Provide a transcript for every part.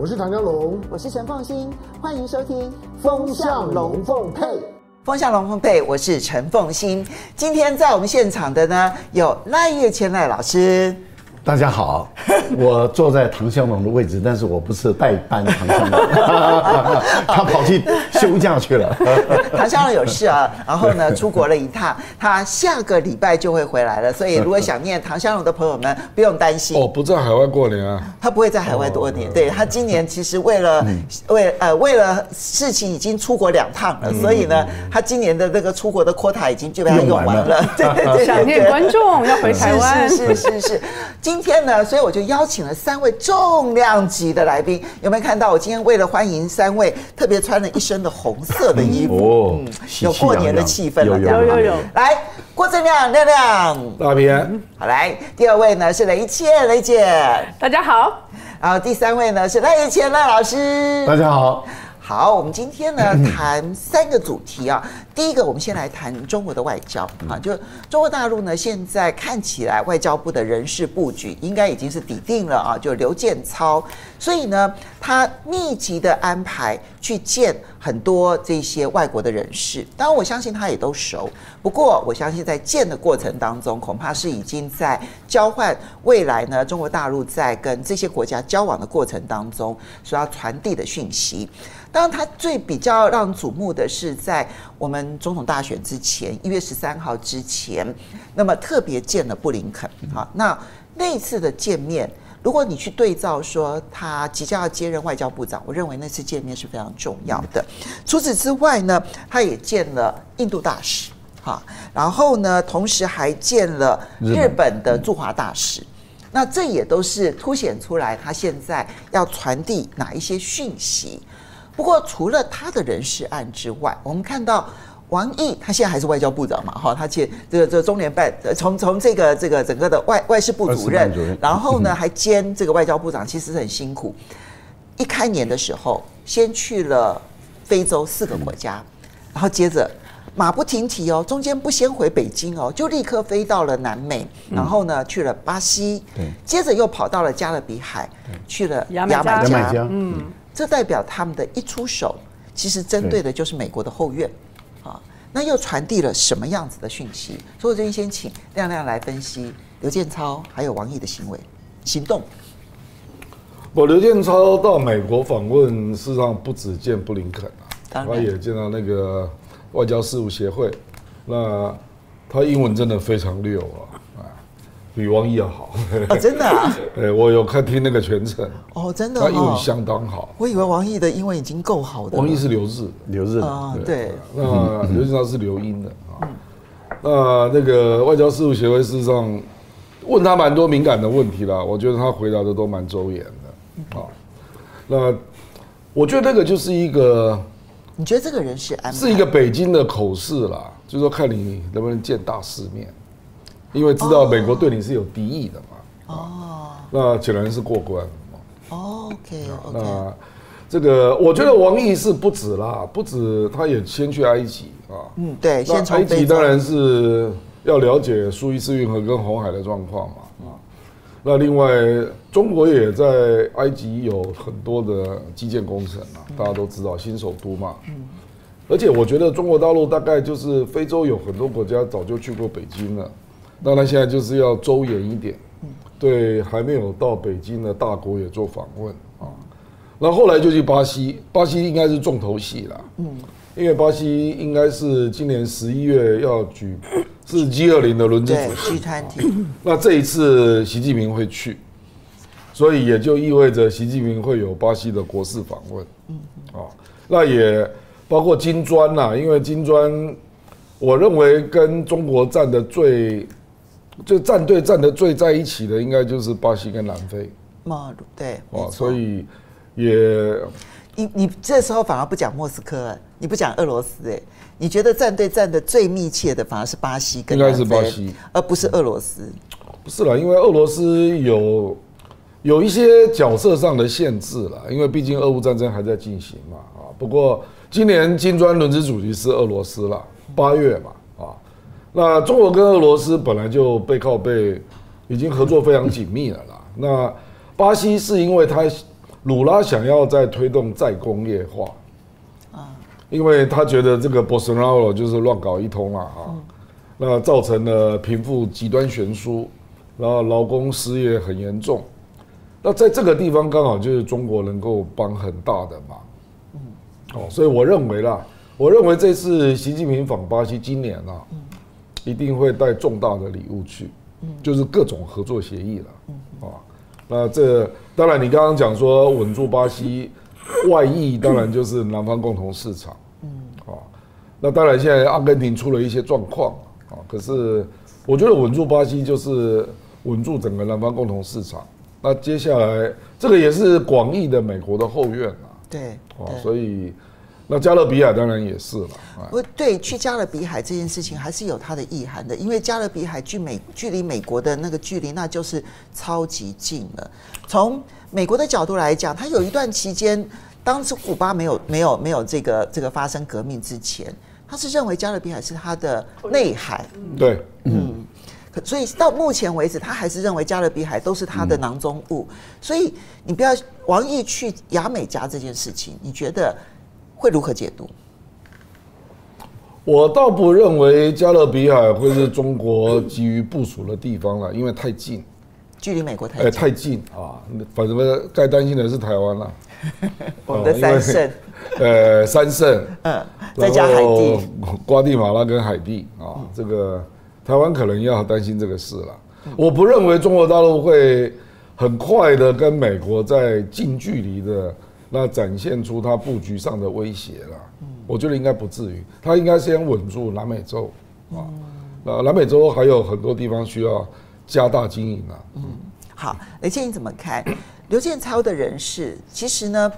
我是唐江龙，我是陈凤欣，欢迎收听《风向龙凤配》。风向龙凤配，我是陈凤欣。今天在我们现场的呢，有赖月千赖老师。大家好，我坐在唐香龙的位置，但是我不是代班唐香龙，他跑去休假去了。唐香龙有事啊，然后呢出国了一趟，他下个礼拜就会回来了。所以如果想念唐香龙的朋友们，不用担心。哦，不在海外过年啊？他不会在海外多年。对，他今年其实为了为呃为了事情已经出国两趟了，所以呢，他今年的那个出国的 quota 已经基本上用完了。对对对，想念观众要回台湾。是是是是。今天呢，所以我就邀请了三位重量级的来宾。有没有看到我今天为了欢迎三位，特别穿了一身的红色的衣服？嗯，有过年的气氛了。有有有。来，郭正亮亮亮，大平。好，来，第二位呢是雷倩雷姐，大家好。然后第三位呢是赖岳谦赖老师，大家好。好，我们今天呢谈三个主题啊。第一个，我们先来谈中国的外交啊，就中国大陆呢，现在看起来外交部的人事布局应该已经是底定了啊，就刘建超，所以呢，他密集的安排去见很多这些外国的人士。当然，我相信他也都熟。不过，我相信在见的过程当中，恐怕是已经在交换未来呢，中国大陆在跟这些国家交往的过程当中所要传递的讯息。当然，他最比较让瞩目的是，在我们总统大选之前，一月十三号之前，那么特别见了布林肯。好，那那次的见面，如果你去对照说他即将要接任外交部长，我认为那次见面是非常重要的。除此之外呢，他也见了印度大使，哈，然后呢，同时还见了日本的驻华大使。那这也都是凸显出来他现在要传递哪一些讯息。不过，除了他的人事案之外，我们看到王毅，他现在还是外交部长嘛？哈，他兼这个这个中联办，从从这个这个整个的外外事部主任，然后呢还兼这个外交部长，其实是很辛苦。一开年的时候，先去了非洲四个国家，然后接着马不停蹄哦，中间不先回北京哦，就立刻飞到了南美，然后呢去了巴西，接着又跑到了加勒比海，去了牙买加，嗯。这代表他们的一出手，其实针对的就是美国的后院，啊，那又传递了什么样子的讯息？所以我这边先请亮亮来分析刘建超还有王毅的行为行动。我刘建超到美国访问，事实上不止见布林肯啊，他也见到那个外交事务协会，那他英文真的非常溜啊。比王毅要好哦，真的啊？对，我有看听那个全程哦，真的，他英语相当好。我以为王毅的英文已经够好的。王毅是留日，留日啊，对。那刘建超是留英的啊。那那个外交事务协会事实上问他蛮多敏感的问题啦，我觉得他回答的都蛮周延的啊。那我觉得那个就是一个，你觉得这个人是安是一个北京的口试啦，就是说看你能不能见大世面。因为知道美国对你是有敌意的嘛，哦，那显然是过关了嘛。哦，OK，那这个我觉得王毅是不止啦，不止，他也先去埃及啊。嗯，对，先埃及当然是要了解苏伊士运河跟红海的状况嘛。啊，那另外中国也在埃及有很多的基建工程啊，大家都知道新首都嘛。嗯，而且我觉得中国大陆大概就是非洲有很多国家早就去过北京了。当然，现在就是要周延一点，对还没有到北京的大国也做访问啊。那后来就去巴西，巴西应该是重头戏了，嗯，因为巴西应该是今年十一月要举是 G 二零的轮值主席，那这一次习近平会去，所以也就意味着习近平会有巴西的国事访问，嗯，啊，那也包括金砖呐，因为金砖，我认为跟中国站的最。就战队站的最在一起的，应该就是巴西跟南非。嘛，对。哦，所以也你你这时候反而不讲莫斯科，你不讲俄罗斯，哎，你觉得战队站的最密切的反而是巴西跟应该是巴西，而不是俄罗斯。不是啦，因为俄罗斯有有一些角色上的限制啦，因为毕竟俄乌战争还在进行嘛啊。不过今年金砖轮值主席是俄罗斯了，八月嘛啊。那中国跟俄罗斯本来就背靠背，已经合作非常紧密了啦。那巴西是因为他鲁拉想要再推动再工业化啊，因为他觉得这个博索纳罗就是乱搞一通了啊，那造成了贫富极端悬殊。然后劳工失业很严重，那在这个地方刚好就是中国能够帮很大的忙，嗯，哦，所以我认为啦，我认为这次习近平访巴西，今年啊，一定会带重大的礼物去，就是各种合作协议了，啊，那这当然你刚刚讲说稳住巴西外溢，当然就是南方共同市场，嗯，啊，那当然现在阿根廷出了一些状况啊，可是我觉得稳住巴西就是。稳住整个南方共同市场，那接下来这个也是广义的美国的后院啊。对，啊，所以那加勒比海当然也是了。不，对，去加勒比海这件事情还是有它的意涵的，因为加勒比海距美距离美国的那个距离那就是超级近了。从美国的角度来讲，它有一段期间，当时古巴没有没有没有这个这个发生革命之前，他是认为加勒比海是他的内海。对，嗯。所以到目前为止，他还是认为加勒比海都是他的囊中物。所以你不要王毅去牙美加这件事情，你觉得会如何解读？我倒不认为加勒比海会是中国急于部署的地方了，因为太近，距离美国太近，欸、太近啊！反正该担心的是台湾了。我们的三圣，呃，三圣，嗯，再加海地、瓜地马拉跟海地啊，这个。台湾可能要担心这个事了。我不认为中国大陆会很快的跟美国在近距离的那展现出它布局上的威胁了。我觉得应该不至于，它应该先稳住南美洲啊。那南美洲还有很多地方需要加大经营啊。嗯，好，雷切你怎么看？刘建超的人事，其实呢，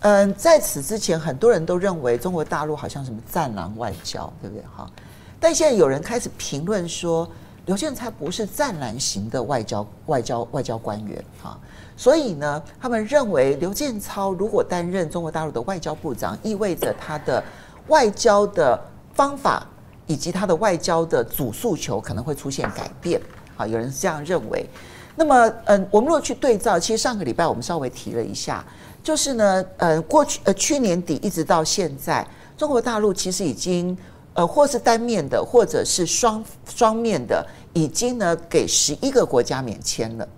嗯，在此之前，很多人都认为中国大陆好像什么战狼外交，对不对？哈。但现在有人开始评论说，刘建超不是战狼型的外交外交外交官员哈，所以呢，他们认为刘建超如果担任中国大陆的外交部长，意味着他的外交的方法以及他的外交的主诉求可能会出现改变啊，有人是这样认为。那么，嗯，我们若去对照，其实上个礼拜我们稍微提了一下，就是呢，呃，过去呃去年底一直到现在，中国大陆其实已经。呃，或是单面的，或者是双双面的，已经呢给十一个国家免签了。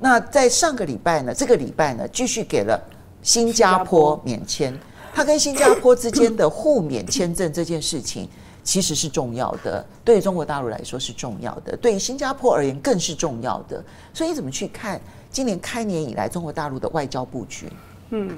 那在上个礼拜呢，这个礼拜呢，继续给了新加坡免签。它跟新加坡之间的互免签证这件事情，其实是重要的，对于中国大陆来说是重要的，对于新加坡而言更是重要的。所以你怎么去看今年开年以来中国大陆的外交布局？嗯，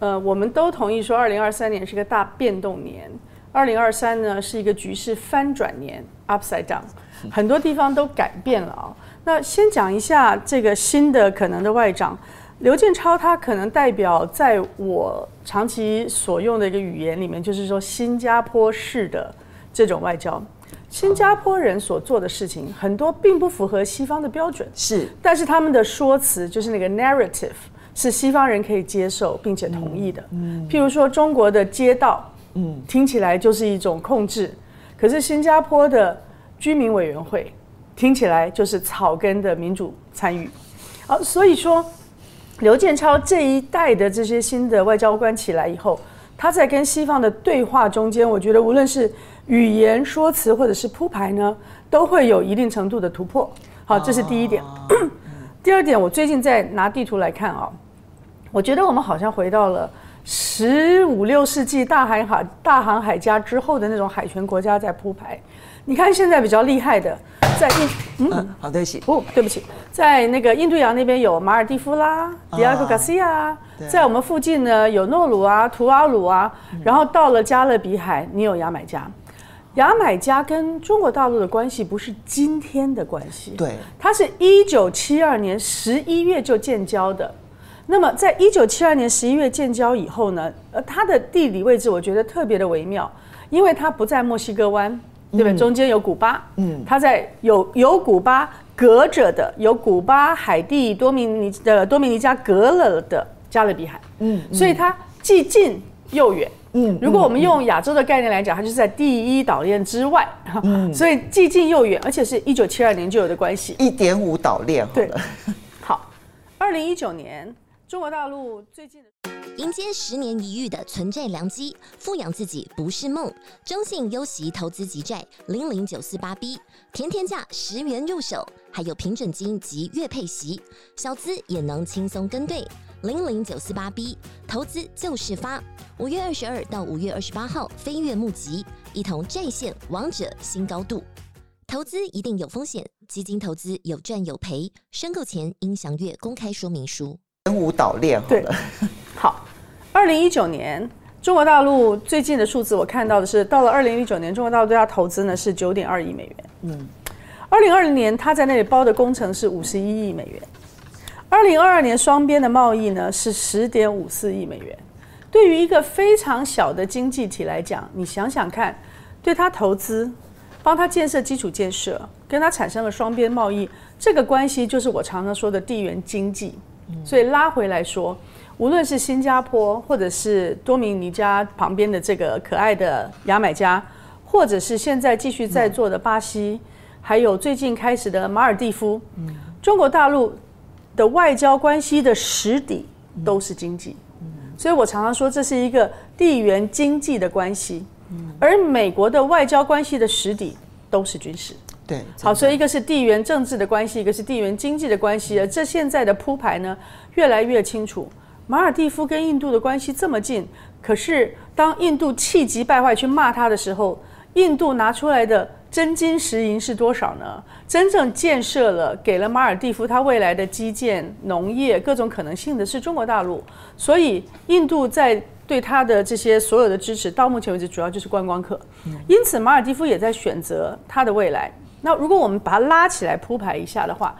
呃，我们都同意说，二零二三年是个大变动年。二零二三呢是一个局势翻转年，upside down，很多地方都改变了啊。那先讲一下这个新的可能的外长刘建超，他可能代表在我长期所用的一个语言里面，就是说新加坡式的这种外交。新加坡人所做的事情很多并不符合西方的标准，是，但是他们的说辞就是那个 narrative 是西方人可以接受并且同意的。嗯，譬如说中国的街道。嗯，听起来就是一种控制，可是新加坡的居民委员会听起来就是草根的民主参与。好，所以说刘建超这一代的这些新的外交官起来以后，他在跟西方的对话中间，我觉得无论是语言说辞或者是铺排呢，都会有一定程度的突破。好，这是第一点。第二点，我最近在拿地图来看啊，我觉得我们好像回到了。十五六世纪大航海大航海家之后的那种海权国家在铺排，你看现在比较厉害的，在印嗯，嗯好对不起。哦对不起，在那个印度洋那边有马尔蒂夫啦，迪亚哥·卡西亚，在我们附近呢有诺鲁啊、图瓦鲁啊，然后到了加勒比海，你有牙买加，牙买加跟中国大陆的关系不是今天的关系，对，它是一九七二年十一月就建交的。那么在一九七二年十一月建交以后呢，呃，它的地理位置我觉得特别的微妙，因为它不在墨西哥湾，对不对？中间有古巴，嗯，它在有有古巴隔着的，有古巴、海地、多米尼的多米尼加隔了的加勒比海，嗯，所以它既近又远。嗯，如果我们用亚洲的概念来讲，它就是在第一岛链之外，嗯，所以既近又远，而且是一九七二年就有的关系，一点五岛链。对，好，二零一九年中国大陆最近的迎接十年一遇的存债良机，富养自己不是梦。中信优息投资级债零零九四八 B，甜甜价十元入手，还有平准金及月配息，小资也能轻松跟对。零零九四八 B 投资就是发，五月二十二到五月二十八号飞跃募集，一同债线王者新高度。投资一定有风险，基金投资有赚有赔，申购前应详阅公开说明书。五岛链，对，好。二零一九年中国大陆最近的数字，我看到的是，到了二零一九年，中国大陆对它投资呢是九点二亿美元。嗯，二零二零年它在那里包的工程是五十一亿美元。二零二二年双边的贸易呢是十点五四亿美元，对于一个非常小的经济体来讲，你想想看，对他投资，帮他建设基础建设，跟他产生了双边贸易，这个关系就是我常常说的地缘经济。所以拉回来说，无论是新加坡，或者是多米尼加旁边的这个可爱的牙买加，或者是现在继续在做的巴西，还有最近开始的马尔蒂夫，中国大陆。的外交关系的实底都是经济，所以我常常说这是一个地缘经济的关系，而美国的外交关系的实底都是军事。对，好，所以一个是地缘政治的关系，一个是地缘经济的关系，而这现在的铺排呢越来越清楚。马尔蒂夫跟印度的关系这么近，可是当印度气急败坏去骂他的时候，印度拿出来的。真金实银是多少呢？真正建设了，给了马尔蒂夫它未来的基建、农业各种可能性的是中国大陆。所以，印度在对他的这些所有的支持，到目前为止主要就是观光客。因此，马尔蒂夫也在选择他的未来。那如果我们把它拉起来铺排一下的话，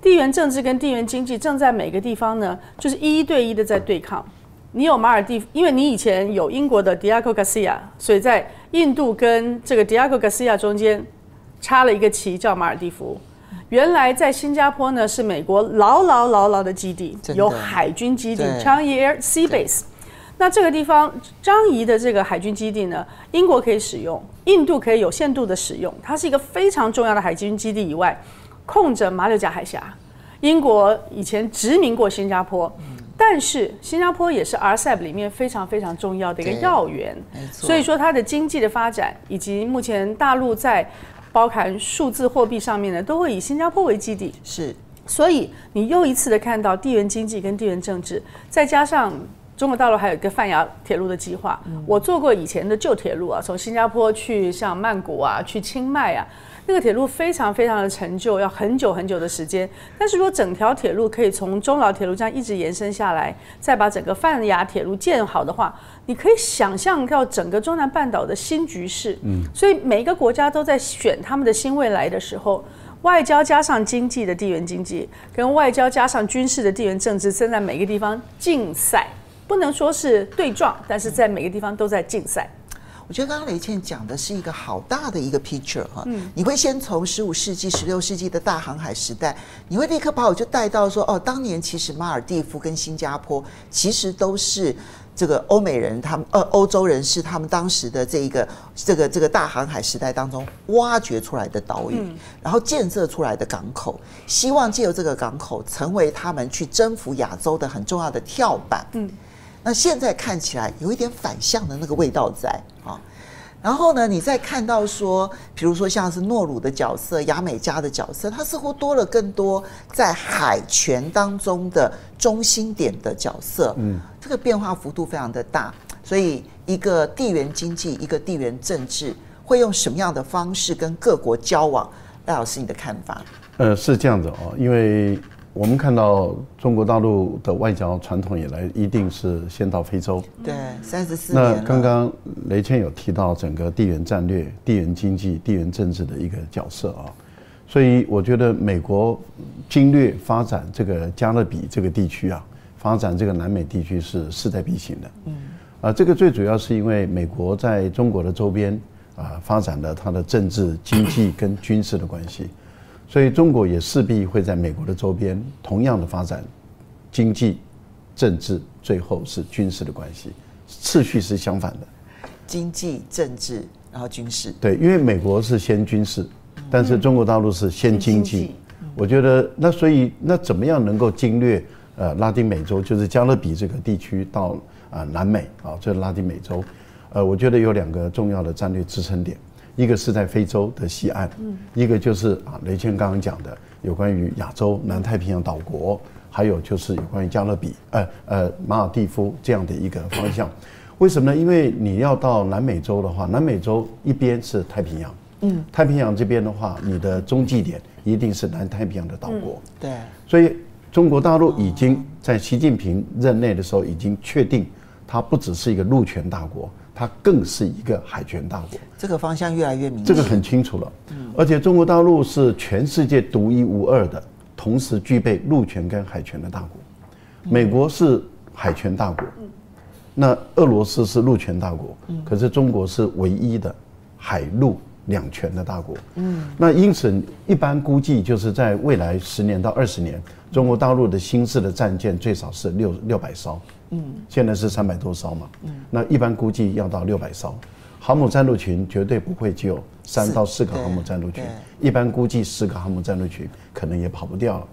地缘政治跟地缘经济正在每个地方呢，就是一对一的在对抗。你有马尔地夫，因为你以前有英国的 Diego Garcia，所以在印度跟这个 Diego Garcia 中间插了一个旗，叫马尔地夫。原来在新加坡呢，是美国牢牢牢牢的基地，有海军基地 Changi Air Sea Base。那这个地方张仪的这个海军基地呢，英国可以使用，印度可以有限度的使用，它是一个非常重要的海军基地。以外，控着马六甲海峡，英国以前殖民过新加坡。但是新加坡也是 RCEP 里面非常非常重要的一个要员，所以说它的经济的发展以及目前大陆在包含数字货币上面呢，都会以新加坡为基地。是，所以你又一次的看到地缘经济跟地缘政治，再加上中国大陆还有一个泛亚铁路的计划。我坐过以前的旧铁路啊，从新加坡去像曼谷啊，去清迈啊。那个铁路非常非常的陈旧，要很久很久的时间。但是如果整条铁路可以从中老铁路这样一直延伸下来，再把整个泛亚铁路建好的话，你可以想象到整个中南半岛的新局势。嗯，所以每一个国家都在选他们的新未来的时候，外交加上经济的地缘经济，跟外交加上军事的地缘政治，正在每个地方竞赛，不能说是对撞，但是在每个地方都在竞赛。我觉得刚刚雷倩讲的是一个好大的一个 picture 哈，你会先从十五世纪、十六世纪的大航海时代，你会立刻把我就带到说，哦，当年其实马尔蒂夫跟新加坡其实都是这个欧美人，他们呃欧洲人是他们当时的这一个这个这个大航海时代当中挖掘出来的岛屿，然后建设出来的港口，希望借由这个港口成为他们去征服亚洲的很重要的跳板。嗯。那现在看起来有一点反向的那个味道在啊，然后呢，你再看到说，比如说像是诺鲁的角色、牙美加的角色，它似乎多了更多在海权当中的中心点的角色，嗯，这个变化幅度非常的大，所以一个地缘经济、一个地缘政治会用什么样的方式跟各国交往？赖老师，你的看法？呃，是这样子哦，因为。我们看到中国大陆的外交传统以来，一定是先到非洲。对，三十四年。那刚刚雷倩有提到整个地缘战略、地缘经济、地缘政治的一个角色啊，所以我觉得美国经略发展这个加勒比这个地区啊，发展这个南美地区是势在必行的。嗯，啊，这个最主要是因为美国在中国的周边啊发展了它的政治、经济跟军事的关系，所以中国也势必会在美国的周边同样的发展经济、政治，最后是军事的关系，次序是相反的。经济、政治，然后军事。对，因为美国是先军事，但是中国大陆是先经济。我觉得那所以那怎么样能够经略呃拉丁美洲，就是加勒比这个地区到啊南美啊，这拉丁美洲，呃，我觉得有两个重要的战略支撑点，一个是在非洲的西岸，一个就是啊雷谦刚刚讲的有关于亚洲南太平洋岛国，还有就是有关于加勒比呃呃马尔地夫这样的一个方向。为什么呢？因为你要到南美洲的话，南美洲一边是太平洋，嗯，太平洋这边的话，你的中继点一定是南太平洋的岛国，嗯、对。所以中国大陆已经在习近平任内的时候已经确定，它不只是一个陆权大国，它更是一个海权大国。这个方向越来越明显，这个很清楚了。嗯，而且中国大陆是全世界独一无二的，同时具备陆权跟海权的大国。美国是海权大国。嗯那俄罗斯是陆权大国，可是中国是唯一的海陆两权的大国。嗯，那因此一般估计就是在未来十年到二十年，中国大陆的新式的战舰最少是六六百艘。嗯，现在是三百多艘嘛。嗯，那一般估计要到六百艘，航母战斗群绝对不会只有三到四个航母战斗群，一般估计十个航母战斗群可能也跑不掉了。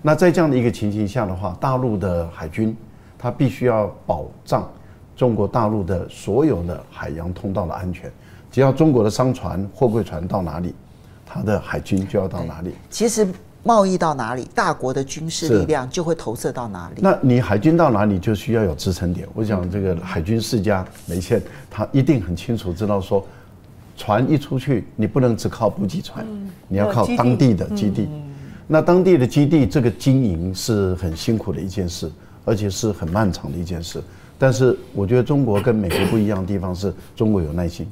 那在这样的一个情形下的话，大陆的海军它必须要保障。中国大陆的所有的海洋通道的安全，只要中国的商船、货柜船到哪里，它的海军就要到哪里。其实贸易到哪里，大国的军事力量就会投射到哪里。那你海军到哪里，就需要有支撑点。我想这个海军世家梅县，他一定很清楚知道说，船一出去，你不能只靠补给船，你要靠当地的基地。那当地的基地这个经营是很辛苦的一件事，而且是很漫长的一件事。但是我觉得中国跟美国不一样的地方是中国有耐心，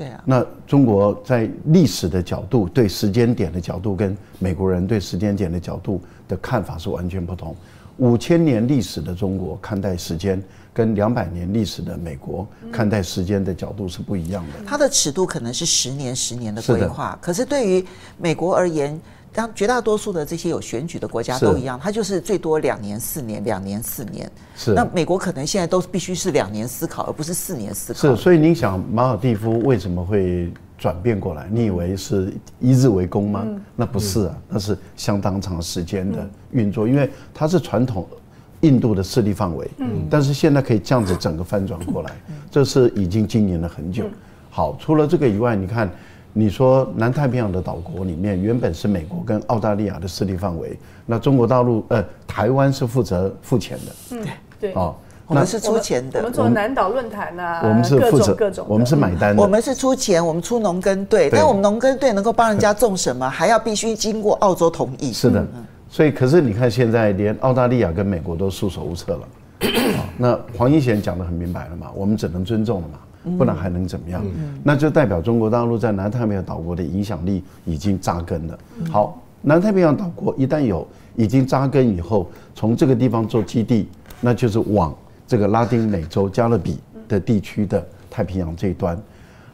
对啊。那中国在历史的角度，对时间点的角度，跟美国人对时间点的角度的看法是完全不同。五千年历史的中国看待时间，跟两百年历史的美国看待时间的角度是不一样的。它的尺度可能是十年、十年的规划，可是对于美国而言。当绝大多数的这些有选举的国家都一样，它就是最多两年、四年、两年、四年。是。那美国可能现在都必须是两年思考，而不是四年思考。是。所以您想，马尔地夫为什么会转变过来？你以为是一日为功吗？嗯、那不是啊，那是相当长时间的运作，因为它是传统印度的势力范围。嗯。但是现在可以这样子整个翻转过来，这是已经经营了很久。好，除了这个以外，你看。你说南太平洋的岛国里面，原本是美国跟澳大利亚的势力范围，那中国大陆呃台湾是负责付钱的，嗯对，哦，我们是出钱的，我们做南岛论坛啊，我们是负责各种，我们是买单的，我们是出钱，我们出农耕队，但我们农耕队能够帮人家种什么，还要必须经过澳洲同意，是的，所以可是你看现在连澳大利亚跟美国都束手无策了，那黄英贤讲的很明白了嘛，我们只能尊重了嘛。不然还能怎么样？那就代表中国大陆在南太平洋岛国的影响力已经扎根了。好，南太平洋岛国一旦有已经扎根以后，从这个地方做基地，那就是往这个拉丁美洲加勒比的地区的太平洋这一端。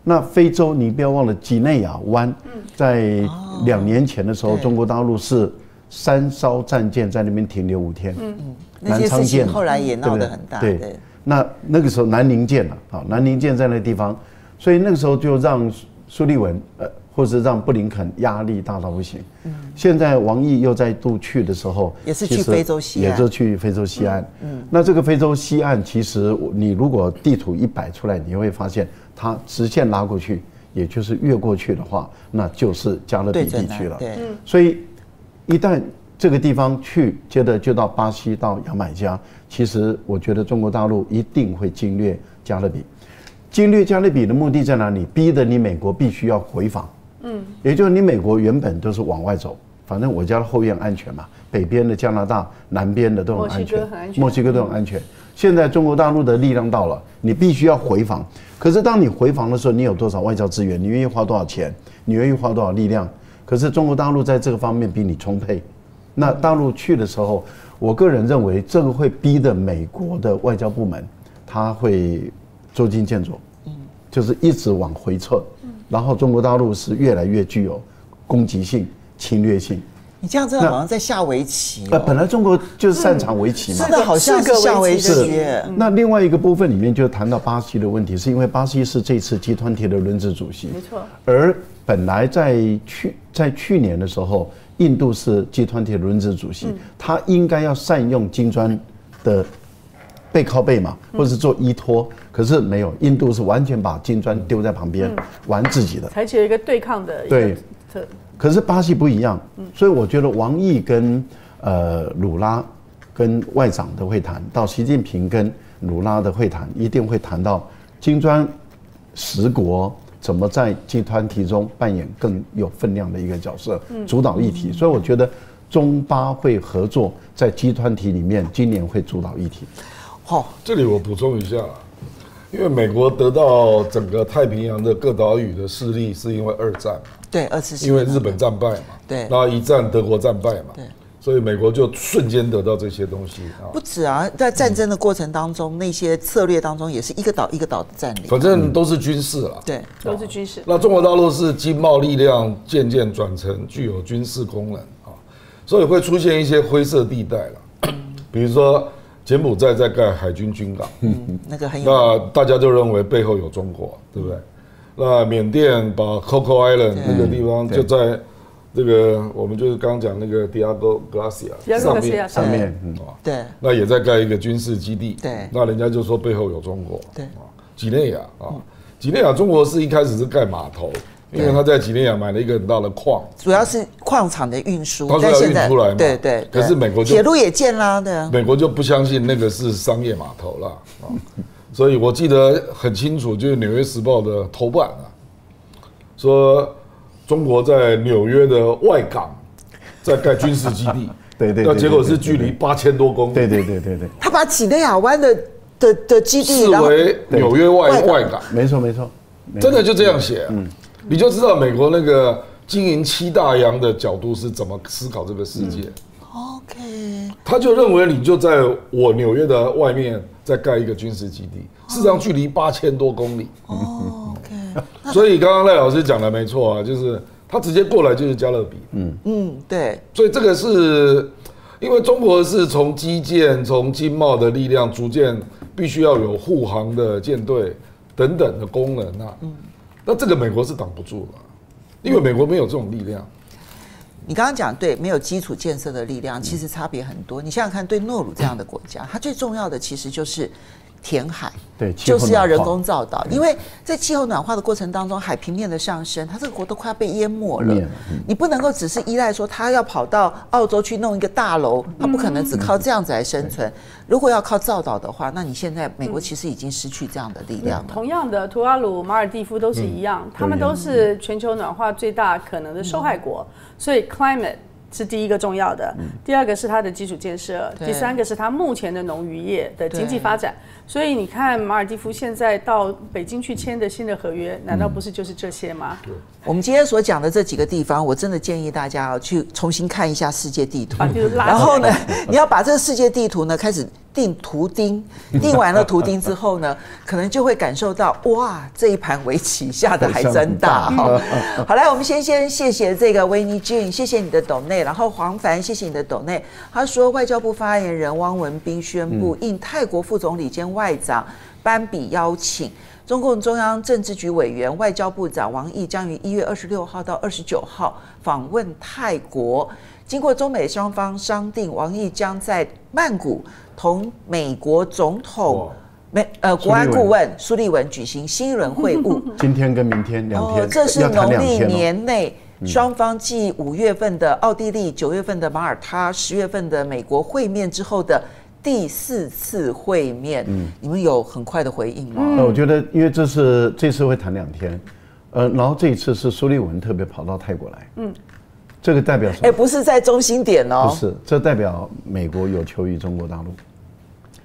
那非洲，你不要忘了几内亚湾，在两年前的时候，中国大陆是三艘战舰在那边停留五天。嗯嗯，那些事情后来也闹得很大。对。那那个时候南宁舰了啊，南宁舰在那地方，所以那个时候就让苏利文呃，或者让布林肯压力大到不行。嗯。现在王毅又再度去的时候，也是去非洲西岸，也是去非洲西岸。嗯。那这个非洲西岸，其实你如果地图一摆出来，你会发现它直线拉过去，也就是越过去的话，那就是加勒比地区了。对。所以一旦这个地方去，接着就到巴西，到牙买加。其实我觉得中国大陆一定会经略加勒比，经略加勒比的目的在哪里？逼得你美国必须要回防。嗯，也就是你美国原本都是往外走，反正我家的后院安全嘛，北边的加拿大，南边的都很安全，墨西哥都很安全。现在中国大陆的力量到了，你必须要回防。可是当你回防的时候，你有多少外交资源？你愿意花多少钱？你愿意花多少力量？可是中国大陆在这个方面比你充沛。那大陆去的时候。我个人认为这个会逼得美国的外交部门，他会捉襟见肘，嗯，就是一直往回撤，然后中国大陆是越来越具有攻击性、侵略性。你这样真的好像在下围棋，哦。呃，本来中国就是擅长围棋嘛，是的，好像是下围棋。那另外一个部分里面就谈到巴西的问题，是因为巴西是这次集团体的轮值主席，没错。而本来在去在去年的时候，印度是集团体的轮值主席，他应该要善用金砖的背靠背嘛，或者是做依托，可是没有，印度是完全把金砖丢在旁边玩自己的，采取了一个对抗的对。可是巴西不一样，所以我觉得王毅跟呃鲁拉跟外长的会谈，到习近平跟鲁拉的会谈，一定会谈到金砖十国怎么在集团体中扮演更有分量的一个角色，主导议题。所以我觉得中巴会合作在集团体里面，今年会主导议题。好，这里我补充一下，因为美国得到整个太平洋的各岛屿的势力，是因为二战。对，二次因为日本战败嘛，对，然后一战德国战败嘛，对，所以美国就瞬间得到这些东西啊。不止啊，在战争的过程当中，那些策略当中也是一个岛一个岛的占领，反正都是军事了，对，都是军事。那中国大陆是经贸力量渐渐转成具有军事功能啊，所以会出现一些灰色地带了，比如说柬埔寨在盖海军军港，嗯，那个很有，那大家就认为背后有中国，对不对？那缅甸把 Coco Island 那个地方就在这个我们就是刚刚讲那个 Diego Garcia 上面上面，啊，对，那也在盖一个军事基地，对，那人家就说背后有中国，对，几内亚啊，几内亚中国是一开始是盖码头，因为他在几内亚买了一个很大的矿，主要是矿场的运输，他说要运出来嘛，对对，可是美国就铁路也建啦，对，美国就不相信那个是商业码头了啊。所以我记得很清楚，就是《纽约时报》的头版啊，说中国在纽约的外港在盖军事基地，对对，那结果是距离八千多公里，对对对对对。他把几内亚湾的的的基地视为纽约外外港，没错没错，真的就这样写，嗯，你就知道美国那个经营七大洋的角度是怎么思考这个世界。OK，他就认为你就在我纽约的外面。再盖一个军事基地，事实上距离八千多公里。哦，OK。所以刚刚赖老师讲的没错啊，就是他直接过来就是加勒比。嗯嗯，对。所以这个是因为中国是从基建、从经贸的力量，逐渐必须要有护航的舰队等等的功能啊。嗯。那这个美国是挡不住的，因为美国没有这种力量。你刚刚讲对，没有基础建设的力量，其实差别很多。你想想看，对诺鲁这样的国家，它最重要的其实就是填海，对，就是要人工造岛。因为在气候暖化的过程当中，海平面的上升，它这个国都快要被淹没了。你不能够只是依赖说它要跑到澳洲去弄一个大楼，它不可能只靠这样子来生存。如果要靠造岛的话，那你现在美国其实已经失去这样的力量了。同样的，图瓦鲁、马尔蒂夫都是一样，他们都是全球暖化最大可能的受害国。所以，climate 是第一个重要的，第二个是它的基础建设，第三个是它目前的农渔业的经济发展。所以你看，马尔蒂夫现在到北京去签的新的合约，难道不是就是这些吗？我们今天所讲的这几个地方，我真的建议大家啊去重新看一下世界地图，然后呢，你要把这个世界地图呢开始。定图钉，定完了图钉之后呢，可能就会感受到哇，这一盘围棋下的还真大哈。好，来，我们先先谢谢这个维尼君，谢谢你的董内，然后黄凡，谢谢你的董内。他说，外交部发言人汪文斌宣布，应泰国副总理兼外长班比邀请，中共中央政治局委员、外交部长王毅将于一月二十六号到二十九号访问泰国。经过中美双方商定，王毅将在曼谷。同美国总统美呃国安顾问苏利文举行新一轮会晤，今天跟明天两天，这是农历年内双方继五月份的奥地利、九月份的马耳他、十月份的美国会面之后的第四次会面。嗯，你们有很快的回应吗？那我觉得，因为这是这次会谈两天，呃，然后这一次是苏利文特别跑到泰国来，嗯，这个代表什么？哎，不是在中心点哦，不是，这代表美国有求于中国大陆。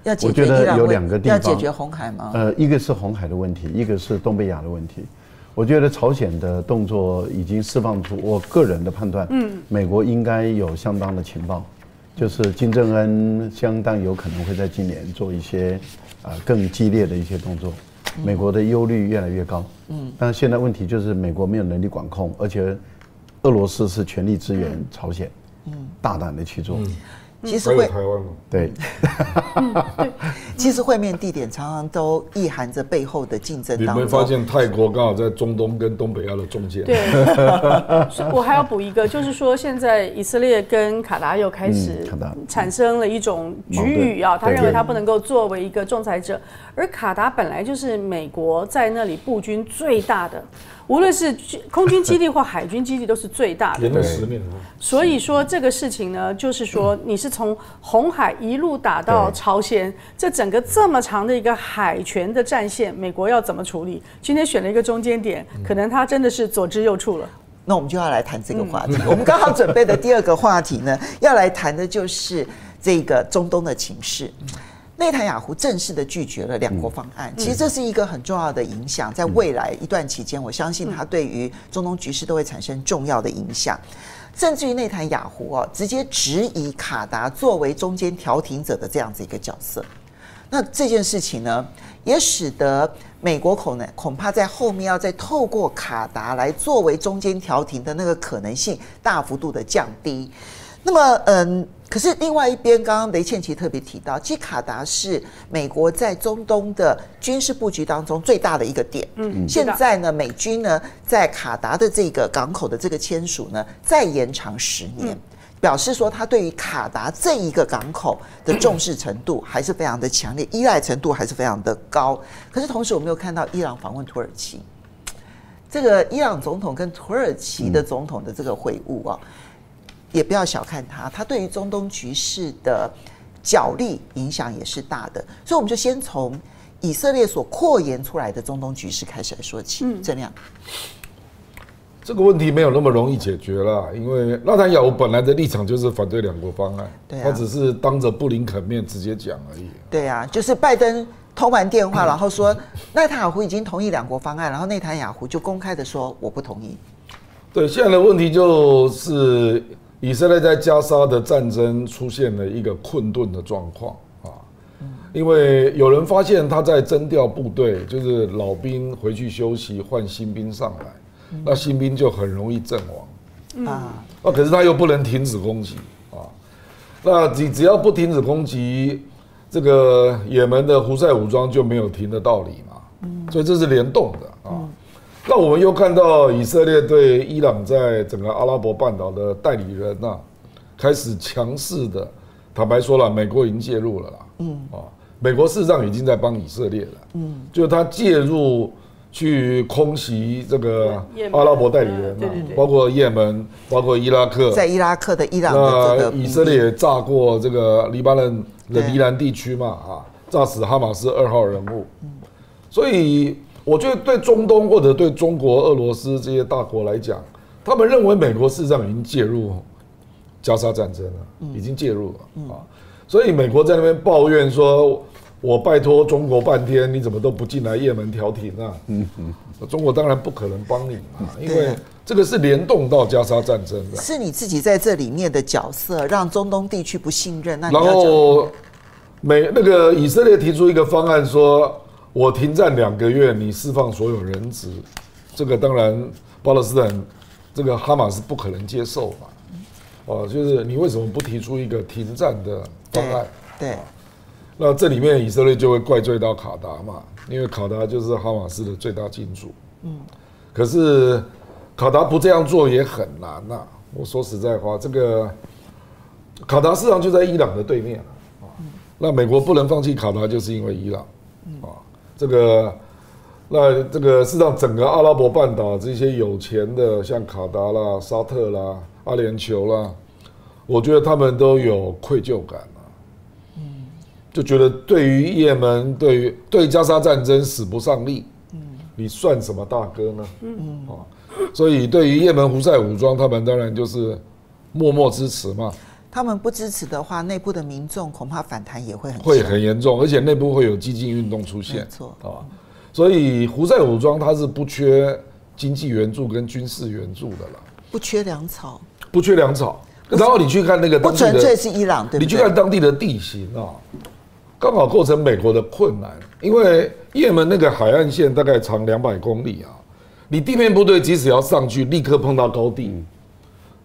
要解决我觉得有两个地方要解决红海吗？呃，一个是红海的问题，一个是东北亚的问题。我觉得朝鲜的动作已经释放出我个人的判断，嗯，美国应该有相当的情报，就是金正恩相当有可能会在今年做一些啊更激烈的一些动作，美国的忧虑越来越高。嗯，但是现在问题就是美国没有能力管控，而且俄罗斯是全力支援朝鲜，嗯，大胆的去做。其实会台湾吗？对，其实会面地点常常都意含着背后的竞争。你们发现泰国刚好在中东跟东北亚的中间？对，我还要补一个，就是说现在以色列跟卡达又开始产生了一种局域啊，他认为他不能够作为一个仲裁者，而卡达本来就是美国在那里布军最大的。无论是空军基地或海军基地，都是最大的。所以说这个事情呢，就是说你是从红海一路打到朝鲜，这整个这么长的一个海权的战线，美国要怎么处理？今天选了一个中间点，可能他真的是左支右绌了。那我们就要来谈这个话题。我们刚好准备的第二个话题呢，要来谈的就是这个中东的情势。内塔尼亚胡正式的拒绝了两国方案，其实这是一个很重要的影响，在未来一段期间，我相信它对于中东局势都会产生重要的影响，甚至于内塔尼亚胡哦，直接质疑卡达作为中间调停者的这样子一个角色。那这件事情呢，也使得美国恐呢恐怕在后面要再透过卡达来作为中间调停的那个可能性大幅度的降低。那么，嗯。可是另外一边，刚刚雷倩琪特别提到，其实卡达是美国在中东的军事布局当中最大的一个点。嗯，现在呢，美军呢在卡达的这个港口的这个签署呢，再延长十年，表示说他对于卡达这一个港口的重视程度还是非常的强烈，依赖程度还是非常的高。可是同时，我们又看到伊朗访问土耳其，这个伊朗总统跟土耳其的总统的这个会晤啊。也不要小看他，他对于中东局势的角力影响也是大的，所以我们就先从以色列所扩延出来的中东局势开始来说起。嗯，这样，这个问题没有那么容易解决了，因为纳塔尼亚胡本来的立场就是反对两国方案，对啊，他只是当着布林肯面直接讲而已。对啊，就是拜登通完电话，然后说内塔尼亚胡已经同意两国方案，然后内塔尼亚胡就公开的说我不同意。对，现在的问题就是。以色列在加沙的战争出现了一个困顿的状况啊，因为有人发现他在征调部队，就是老兵回去休息，换新兵上来，那新兵就很容易阵亡。啊。那可是他又不能停止攻击啊，那你只要不停止攻击，这个也门的胡塞武装就没有停的道理嘛。所以这是联动的啊。那我们又看到以色列对伊朗在整个阿拉伯半岛的代理人呐，开始强势的，坦白说了，美国已经介入了啦，嗯。啊，美国事实上已经在帮以色列了，嗯，就他介入去空袭这个阿拉伯代理人呐，包括也门，包括伊拉克，在伊拉克的伊朗，那以色列也炸过这个黎巴嫩的黎南地区嘛，啊，炸死哈马斯二号人物，所以。我觉得对中东或者对中国、俄罗斯这些大国来讲，他们认为美国事实上已经介入加沙战争了，已经介入了啊，所以美国在那边抱怨说：“我拜托中国半天，你怎么都不进来也门调停啊？”嗯嗯，中国当然不可能帮你嘛，因为这个是联动到加沙战争的，是你自己在这里面的角色让中东地区不信任。那然后美那个以色列提出一个方案说。我停战两个月，你释放所有人质，这个当然巴勒斯坦这个哈马斯不可能接受嘛。哦，就是你为什么不提出一个停战的方案？对，对，那这里面以色列就会怪罪到卡达嘛，因为卡达就是哈马斯的最大金主。嗯，可是卡达不这样做也很难呐。我说实在话，这个卡达市场就在伊朗的对面啊。那美国不能放弃卡达，就是因为伊朗啊。这个，那这个是让整个阿拉伯半岛这些有钱的，像卡达啦、沙特啦、阿联酋啦，我觉得他们都有愧疚感啊。嗯，就觉得对于也门、对于对加沙战争使不上力，嗯，你算什么大哥呢？嗯嗯，啊，所以对于也门胡塞武装，他们当然就是默默支持嘛。他们不支持的话，内部的民众恐怕反弹也会很会很严重，而且内部会有激进运动出现。没错，啊，所以胡塞武装它是不缺经济援助跟军事援助的了，不缺粮草，不缺粮草，然后你去看那个不纯粹是伊朗，对不对？你去看当地的地形啊，刚好构成美国的困难，因为也门那个海岸线大概长两百公里啊，你地面部队即使要上去，立刻碰到高地，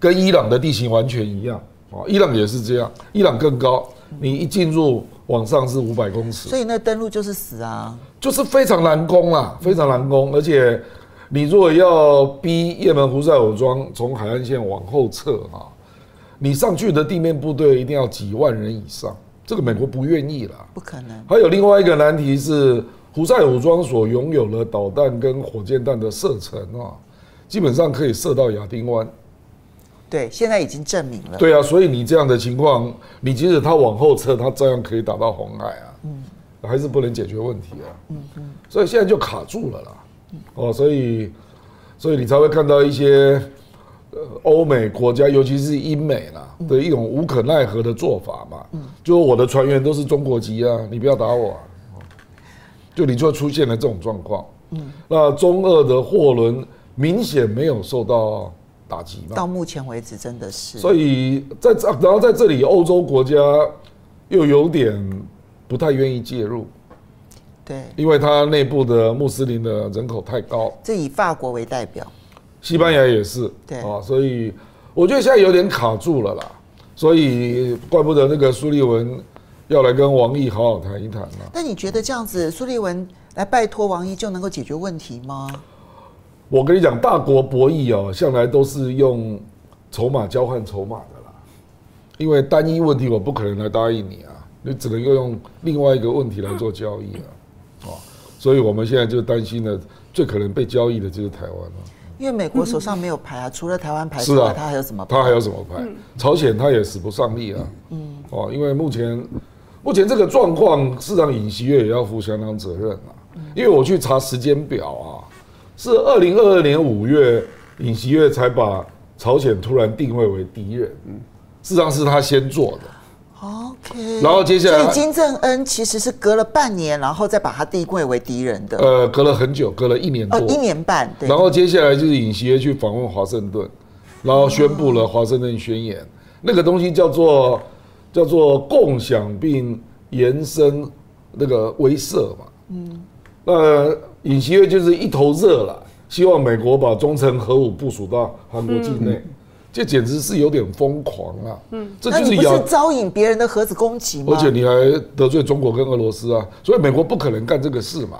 跟伊朗的地形完全一样啊，伊朗也是这样，伊朗更高，你一进入往上是五百公尺，所以那登陆就是死啊，就是非常难攻啦，非常难攻，而且你如果要逼也门胡塞武装从海岸线往后撤啊。你上去的地面部队一定要几万人以上，这个美国不愿意啦，不可能。还有另外一个难题是，胡塞武装所拥有的导弹跟火箭弹的射程啊，基本上可以射到亚丁湾。对，现在已经证明了。对啊，所以你这样的情况，你即使他往后撤，他照样可以打到红海啊。嗯，还是不能解决问题啊。嗯嗯。所以现在就卡住了啦。哦，所以，所以你才会看到一些。欧美国家，尤其是英美啦的一种无可奈何的做法嘛，嗯就我的船员都是中国籍啊，你不要打我，啊，就你就出现了这种状况。那中俄的货轮明显没有受到打击嘛？到目前为止真的是。所以在这，然后在这里，欧洲国家又有点不太愿意介入，对，因为它内部的穆斯林的人口太高。这以法国为代表。西班牙也是，对啊，所以我觉得现在有点卡住了啦，所以怪不得那个苏利文要来跟王毅好好谈一谈了。那你觉得这样子，苏利文来拜托王毅就能够解决问题吗？我跟你讲，大国博弈哦，向来都是用筹码交换筹码的啦，因为单一问题我不可能来答应你啊，你只能够用另外一个问题来做交易啊，哦，所以我们现在就担心的最可能被交易的就是台湾了。因为美国手上没有牌啊，除了台湾牌之外，他还有什么牌？他还有什么牌？朝鲜他也使不上力啊。嗯，哦，因为目前目前这个状况，市长尹锡悦也要负相当责任啊。因为我去查时间表啊，是二零二二年五月，尹锡悦才把朝鲜突然定位为敌人。嗯，事实上是他先做的。OK，然后接下来，所以金正恩其实是隔了半年，然后再把他定位为敌人的。呃，隔了很久，隔了一年多，哦，一年半。对。然后接下来就是尹锡悦去访问华盛顿，然后宣布了华盛顿宣言，那个东西叫做叫做共享并延伸那个威慑嘛。嗯。那尹锡悦就是一头热了，希望美国把中程核武部署到韩国境内。这简直是有点疯狂啊！嗯，这就是你不是招引别人的核子攻击吗？而且你还得罪中国跟俄罗斯啊！所以美国不可能干这个事嘛。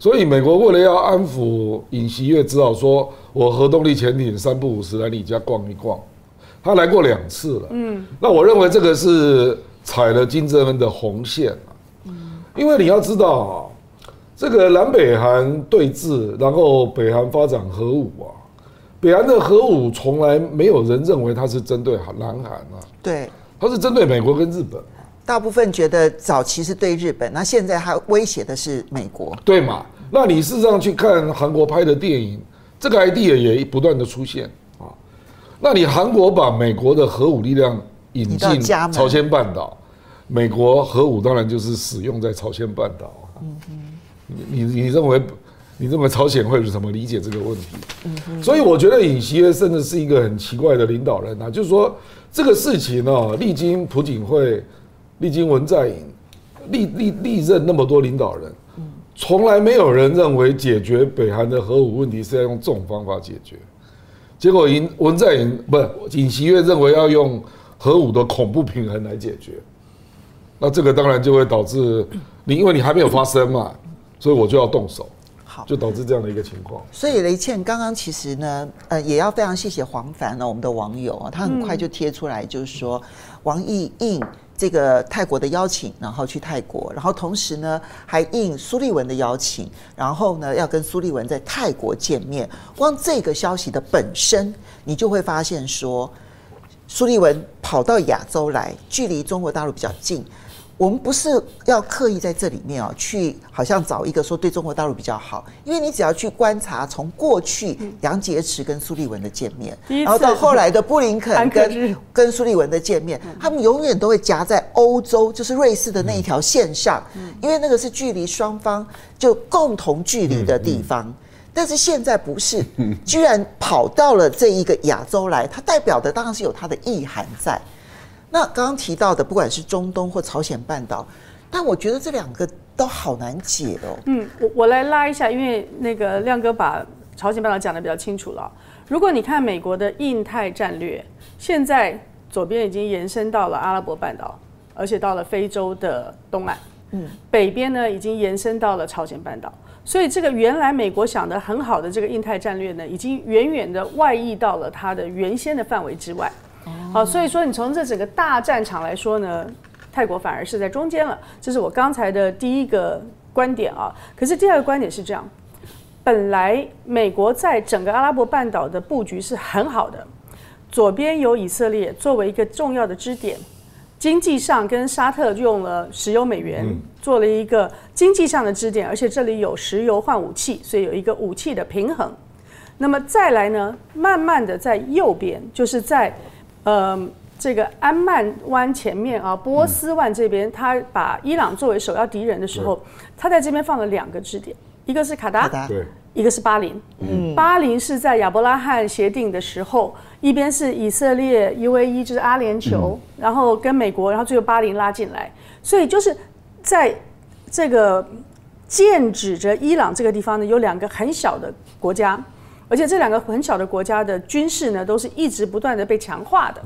所以美国为了要安抚尹锡悦，只好说我核动力潜艇三不五时来你家逛一逛。他来过两次了。嗯，那我认为这个是踩了金正恩的红线啊。嗯，因为你要知道啊，这个南北韩对峙，然后北韩发展核武啊。北韩的核武从来没有人认为它是针对南韩啊，对，它是针对美国跟日本。大部分觉得早期是对日本，那现在它威胁的是美国，对嘛？那你事实上去看韩国拍的电影，这个 idea 也不断的出现啊。那你韩国把美国的核武力量引进朝鲜半岛，美国核武当然就是使用在朝鲜半岛。嗯嗯，你你认为？你认为朝鲜会是怎么理解这个问题？嗯，所以我觉得尹锡悦甚至是一个很奇怪的领导人啊，就是说这个事情呢，历经朴槿惠，历经文在寅，历历历任那么多领导人，从来没有人认为解决北韩的核武问题是要用这种方法解决。结果尹文在寅不是尹锡悦认为要用核武的恐怖平衡来解决，那这个当然就会导致你，因为你还没有发生嘛，所以我就要动手。好就导致这样的一个情况。所以雷倩刚刚其实呢，呃，也要非常谢谢黄凡呢，我们的网友啊，他很快就贴出来，就是说王毅应这个泰国的邀请，然后去泰国，然后同时呢还应苏立文的邀请，然后呢要跟苏立文在泰国见面。光这个消息的本身，你就会发现说，苏立文跑到亚洲来，距离中国大陆比较近。我们不是要刻意在这里面啊，去好像找一个说对中国大陆比较好，因为你只要去观察，从过去杨洁篪跟苏利文的见面，然后到后来的布林肯跟 跟苏利文的见面，他们永远都会夹在欧洲，就是瑞士的那一条线上，因为那个是距离双方就共同距离的地方。但是现在不是，居然跑到了这一个亚洲来，它代表的当然是有它的意涵在。那刚刚提到的，不管是中东或朝鲜半岛，但我觉得这两个都好难解哦。嗯，我我来拉一下，因为那个亮哥把朝鲜半岛讲的比较清楚了。如果你看美国的印太战略，现在左边已经延伸到了阿拉伯半岛，而且到了非洲的东岸，嗯，北边呢已经延伸到了朝鲜半岛。所以这个原来美国想的很好的这个印太战略呢，已经远远的外溢到了它的原先的范围之外。好，所以说你从这整个大战场来说呢，泰国反而是在中间了。这是我刚才的第一个观点啊。可是第二个观点是这样：本来美国在整个阿拉伯半岛的布局是很好的，左边有以色列作为一个重要的支点。经济上跟沙特用了石油美元做了一个经济上的支点，而且这里有石油换武器，所以有一个武器的平衡。那么再来呢，慢慢的在右边，就是在呃这个安曼湾前面啊，波斯湾这边，他把伊朗作为首要敌人的时候，他在这边放了两个支点，一个是卡达，对，一个是巴林。嗯，巴林是在亚伯拉罕协定的时候。一边是以色列 UAE 就是阿联酋，然后跟美国，然后最后巴林拉进来，所以就是在这个剑指着伊朗这个地方呢，有两个很小的国家。而且这两个很小的国家的军事呢，都是一直不断的被强化的。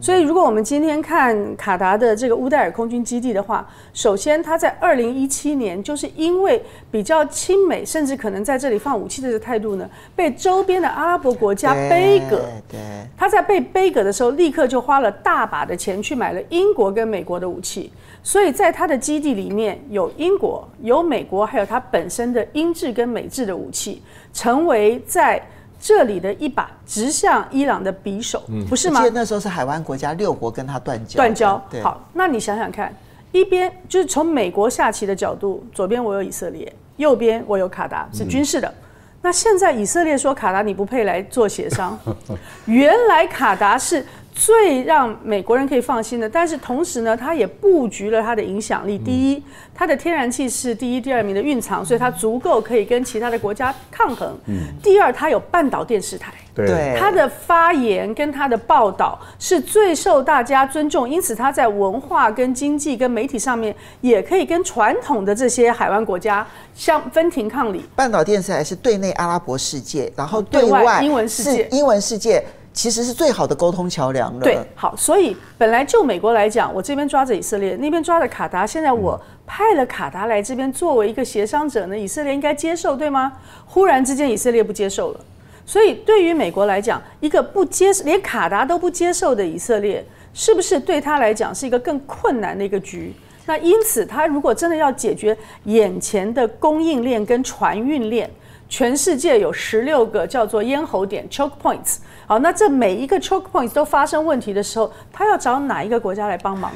所以，如果我们今天看卡达的这个乌代尔空军基地的话，首先它在二零一七年，就是因为比较亲美，甚至可能在这里放武器的这个态度呢，被周边的阿拉伯国家杯葛。对。他在被杯葛的时候，立刻就花了大把的钱去买了英国跟美国的武器。所以在他的基地里面有英国、有美国，还有他本身的英制跟美制的武器。成为在这里的一把直向伊朗的匕首，嗯、不是吗？那时候是海湾国家六国跟他断交。断交。好，那你想想看，一边就是从美国下棋的角度，左边我有以色列，右边我有卡达，是军事的。嗯、那现在以色列说卡达你不配来做协商，原来卡达是。最让美国人可以放心的，但是同时呢，它也布局了它的影响力。第一，它的天然气是第一、第二名的蕴藏，所以它足够可以跟其他的国家抗衡。嗯第二，它有半岛电视台，对，它的发言跟它的报道是最受大家尊重，因此它在文化、跟经济、跟媒体上面也可以跟传统的这些海湾国家相分庭抗礼。半岛电视台是对内阿拉伯世界，然后对外英文世界，英文世界。其实是最好的沟通桥梁了。对，好，所以本来就美国来讲，我这边抓着以色列，那边抓着卡达，现在我派了卡达来这边作为一个协商者呢，以色列应该接受，对吗？忽然之间，以色列不接受了，所以对于美国来讲，一个不接受，连卡达都不接受的以色列，是不是对他来讲是一个更困难的一个局？那因此，他如果真的要解决眼前的供应链跟船运链，全世界有十六个叫做咽喉点 （choke points）。好，那这每一个 choke points 都发生问题的时候，他要找哪一个国家来帮忙？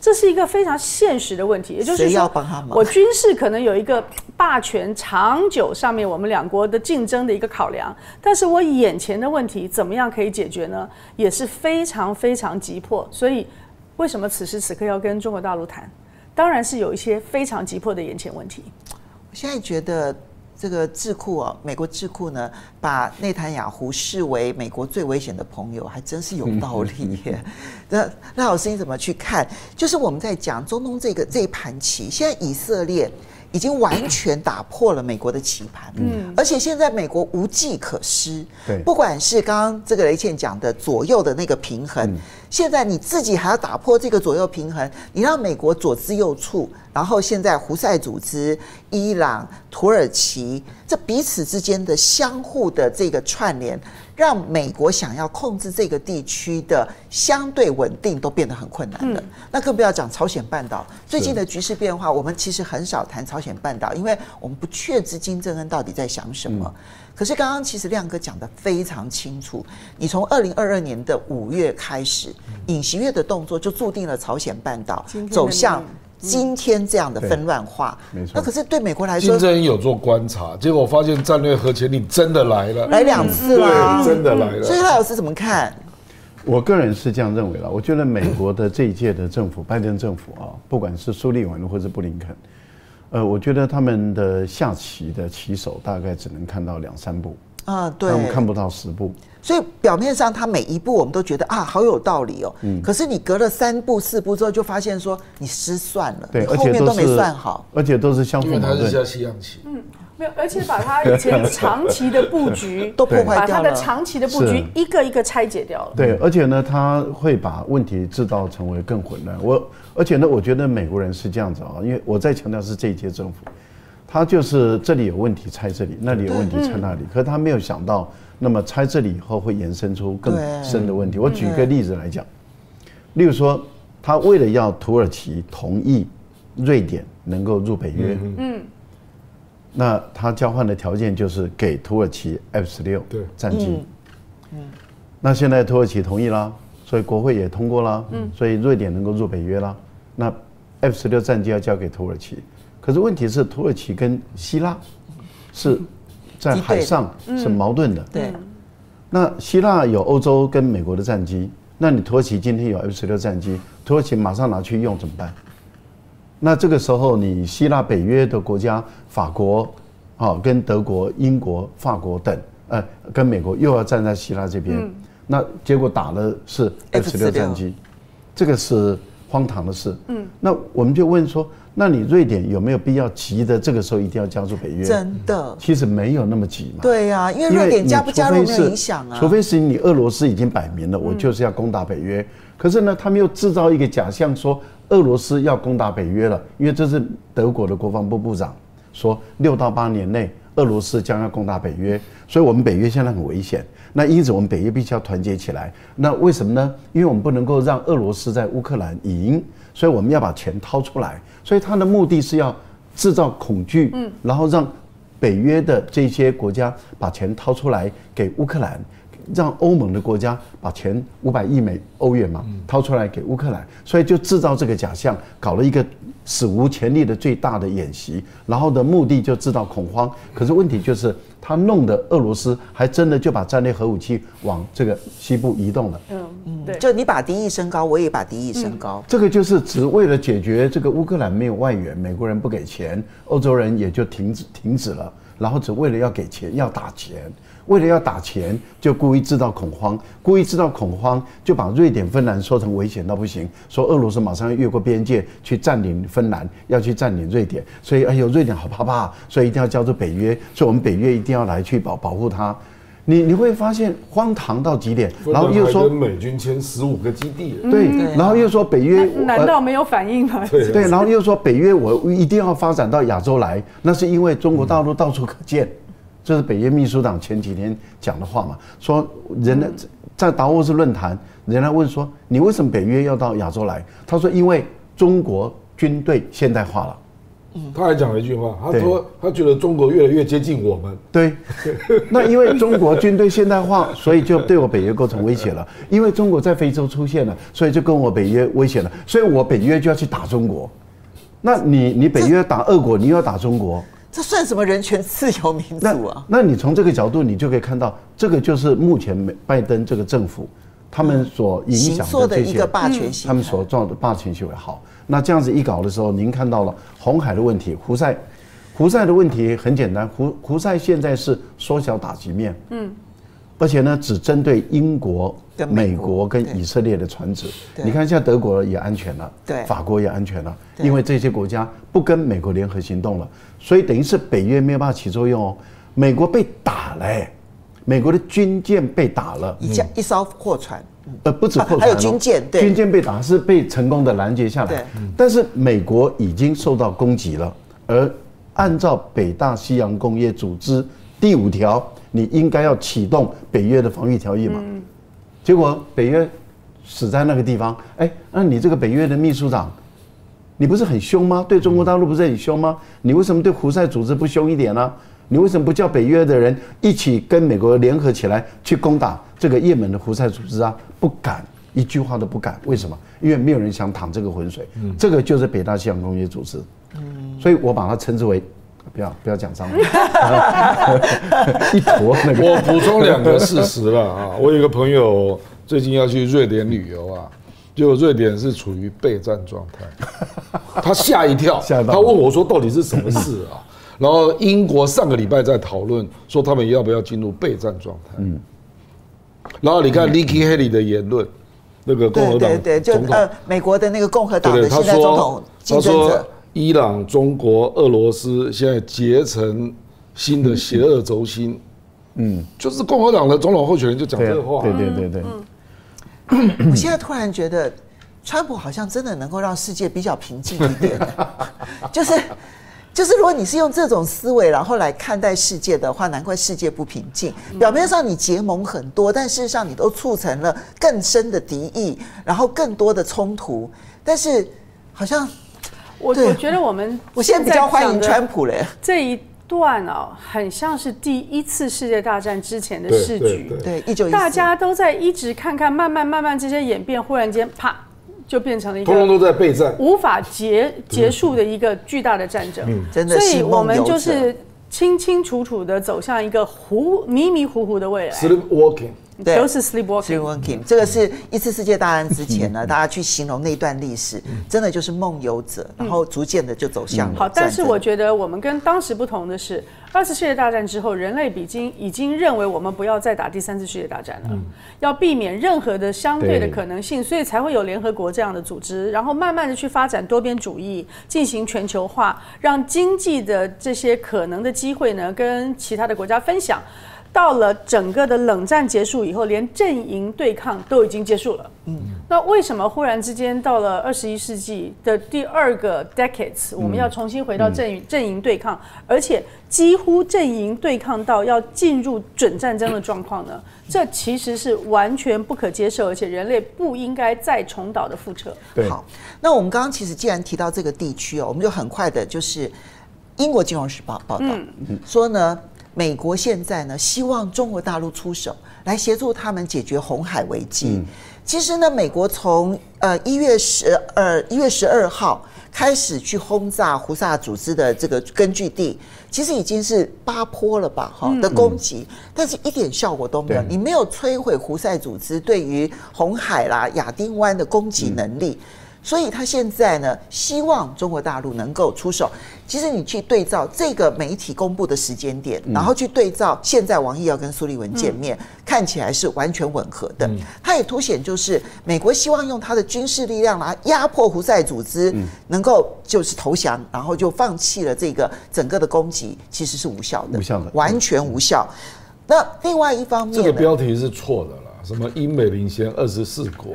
这是一个非常现实的问题。也就是说，我军事可能有一个霸权长久上面我们两国的竞争的一个考量，但是我眼前的问题怎么样可以解决呢？也是非常非常急迫。所以，为什么此时此刻要跟中国大陆谈？当然是有一些非常急迫的眼前问题。我现在觉得。这个智库啊，美国智库呢，把内塔尼亚胡视为美国最危险的朋友，还真是有道理耶。那那老师你怎么去看？就是我们在讲中东这个这一盘棋，现在以色列已经完全打破了美国的棋盘，嗯，而且现在美国无计可施，对，不管是刚刚这个雷倩讲的左右的那个平衡。现在你自己还要打破这个左右平衡，你让美国左支右絀，然后现在胡塞组织、伊朗、土耳其这彼此之间的相互的这个串联，让美国想要控制这个地区的相对稳定都变得很困难的。嗯、那更不要讲朝鲜半岛最近的局势变化，我们其实很少谈朝鲜半岛，因为我们不确知金正恩到底在想什么。嗯。可是刚刚其实亮哥讲的非常清楚，你从二零二二年的五月开始，尹锡悦的动作就注定了朝鲜半岛走向今天这样的纷乱化。没错。那可是对美国来说，金正恩有做观察，结果我发现战略核潜艇真的来了，来两次了，真的来了。所以赖老师怎么看？我个人是这样认为了，我觉得美国的这一届的政府，拜登政府啊，不管是苏利文或者布林肯。呃，我觉得他们的下棋的棋手大概只能看到两三步，啊，对，我们看不到十步。所以表面上他每一步我们都觉得啊好有道理哦，嗯，可是你隔了三步四步之后就发现说你失算了，对，后面都没算好，而且都是相互矛盾。因为他是下西洋棋，嗯，没有，而且把他以前长期的布局 都破坏掉了，把他的长期的布局一个一个拆解掉了。对，而且呢，他会把问题制造成为更混乱。我而且呢，我觉得美国人是这样子啊，因为我在强调是这一届政府，他就是这里有问题拆这里，那里有问题拆那里，可是他没有想到。那么拆这里以后会延伸出更深的问题。我举一个例子来讲，例如说，他为了要土耳其同意瑞典能够入北约，嗯，那他交换的条件就是给土耳其 F 十六战机，嗯，那现在土耳其同意了，所以国会也通过了，嗯，所以瑞典能够入北约了，那 F 十六战机要交给土耳其，可是问题是土耳其跟希腊是。在海上是矛盾的。嗯、对，那希腊有欧洲跟美国的战机，那你土耳其今天有 F 十六战机，土耳其马上拿去用怎么办？那这个时候，你希腊北约的国家，法国，啊，跟德国、英国、法国等，呃，跟美国又要站在希腊这边，嗯、那结果打的是 F 十六战机，这个是荒唐的事。嗯，那我们就问说。那你瑞典有没有必要急的这个时候一定要加入北约？真的，其实没有那么急嘛。对呀、啊，因为瑞典加不加入没有影响啊。除非是你俄罗斯已经摆明了，我就是要攻打北约。嗯、可是呢，他们又制造一个假象，说俄罗斯要攻打北约了，因为这是德国的国防部部长说，六到八年内俄罗斯将要攻打北约，所以我们北约现在很危险。那因此我们北约必须要团结起来。那为什么呢？因为我们不能够让俄罗斯在乌克兰赢，所以我们要把钱掏出来。所以他的目的是要制造恐惧，嗯，然后让北约的这些国家把钱掏出来给乌克兰，让欧盟的国家把钱五百亿美欧元嘛掏出来给乌克兰，所以就制造这个假象，搞了一个史无前例的最大的演习，然后的目的就制造恐慌。可是问题就是。他弄得俄罗斯还真的就把战略核武器往这个西部移动了。嗯嗯，对，就你把敌意升高，我也把敌意升高。这个就是只为了解决这个乌克兰没有外援，美国人不给钱，欧洲人也就停止停止了，然后只为了要给钱要打钱。为了要打钱，就故意制造恐慌，故意制造恐慌，就把瑞典、芬兰说成危险到不行，说俄罗斯马上要越过边界去占领芬兰，要去占领瑞典，所以哎呦，瑞典好怕怕，所以一定要加入北约，所以我们北约一定要来去保保护它。你你会发现荒唐到极点，然后又说美军签十五个基地，对，然后又说北约难道没有反应吗？对，对，然后又说北约我一定要发展到亚洲来，那是因为中国大陆到处可见。这是北约秘书长前几天讲的话嘛？说人呢在达沃斯论坛，人家问说，你为什么北约要到亚洲来？他说因为中国军队现代化了。他还讲了一句话，他说他觉得中国越来越接近我们。对，那因为中国军队现代化，所以就对我北约构成威胁了。因为中国在非洲出现了，所以就跟我北约威胁了。所以我北约就要去打中国。那你你北约打俄国，你又要打中国。这算什么人权自由民主啊？那，那你从这个角度，你就可以看到，这个就是目前美拜登这个政府他们所影响的这些他们所造的霸权行为。好，那这样子一搞的时候，您看到了红海的问题，胡塞，胡塞的问题很简单，胡胡塞现在是缩小打击面，嗯，而且呢，只针对英国。美国跟以色列的船只，你看现在德国也安全了，对，法国也安全了，因为这些国家不跟美国联合行动了，所以等于是北约没有办法起作用哦。美国被打了，美国的军舰被打了，一架一艘货船，呃，不止货船，还有军舰，对，军舰被打是被成功的拦截下来，但是美国已经受到攻击了，而按照北大西洋工业组织第五条，你应该要启动北约的防御条约嘛。结果北约死在那个地方，哎，那你这个北约的秘书长，你不是很凶吗？对中国大陆不是很凶吗？你为什么对胡塞组织不凶一点呢？你为什么不叫北约的人一起跟美国联合起来去攻打这个也门的胡塞组织啊？不敢，一句话都不敢。为什么？因为没有人想淌这个浑水。这个就是北大西洋公约组织。所以我把它称之为。不要不要讲脏话，一坨那个。我补充两个事实了啊，我有一个朋友最近要去瑞典旅游啊，结果瑞典是处于备战状态，他吓一跳，他问我说：“到底是什么事啊？”然后英国上个礼拜在讨论说他们要不要进入备战状态。嗯，然后你看 Nikki Haley 的言论，那个共和党对对对，就呃美国的那个共和党对对，他的现在总统竞争者说，伊朗、中国、俄罗斯现在结成新的邪恶轴心。嗯，就是共和党的总统候选人就讲这个话。对对对对，我现在突然觉得，川普好像真的能够让世界比较平静一点，就 是就是，如果你是用这种思维然后来看待世界的话，难怪世界不平静。表面上你结盟很多，但事实上你都促成了更深的敌意，然后更多的冲突。但是好像对我我觉得我们我现在比较欢迎讲的川普嘞。这一段哦，很像是第一次世界大战之前的对世局。对大家都在一直看看，慢慢慢慢这些演变，忽然间啪，就变成了一通通都在备战。无法结结束的一个巨大的战争。真的所以我们就是清清楚楚的走向一个糊迷迷糊糊的未来对。都是 sleepwalking。Sleepwalking，这个是一次世界大战之前呢，大家去形容那段历史，真的就是梦游者，然后逐渐的就走向了好，但是我觉得我们跟当时不同的是，二次世界大战之后，人类已经已经认为我们不要再打第三次世界大战了，要避免任何的相对的可能性，所以才会有联合国这样的组织，然后慢慢的去发展多边主义，进行全球化，让经济的这些可能的机会呢，跟其他的国家分享。到了整个的冷战结束以后，连阵营对抗都已经结束了。嗯，那为什么忽然之间到了二十一世纪的第二个 decades，我们要重新回到阵营阵营对抗，而且几乎阵营对抗到要进入准战争的状况呢？这其实是完全不可接受，而且人类不应该再重蹈的覆辙。对好，那我们刚刚其实既然提到这个地区哦，我们就很快的就是英国金融时报报道、说呢，美国现在呢希望中国大陆出手来协助他们解决红海危机。其实呢，美国从呃一月十二一月十二号开始去轰炸胡萨组织的这个根据地，其实已经是八波了吧哈的攻击，但是一点效果都没有。你没有摧毁胡塞组织对于红海啦、亚丁湾的攻击能力。所以他现在呢，希望中国大陆能够出手。其实你去对照这个媒体公布的时间点，然后去对照现在王毅要跟苏利文见面，看起来是完全吻合的。它也凸显就是美国希望用它的军事力量来压迫胡塞组织，能够就是投降，然后就放弃了这个整个的攻击，其实是无效的，无效的。完全无效。那另外一方面这呢，个标题是错的啦，什么英美领先二十四国，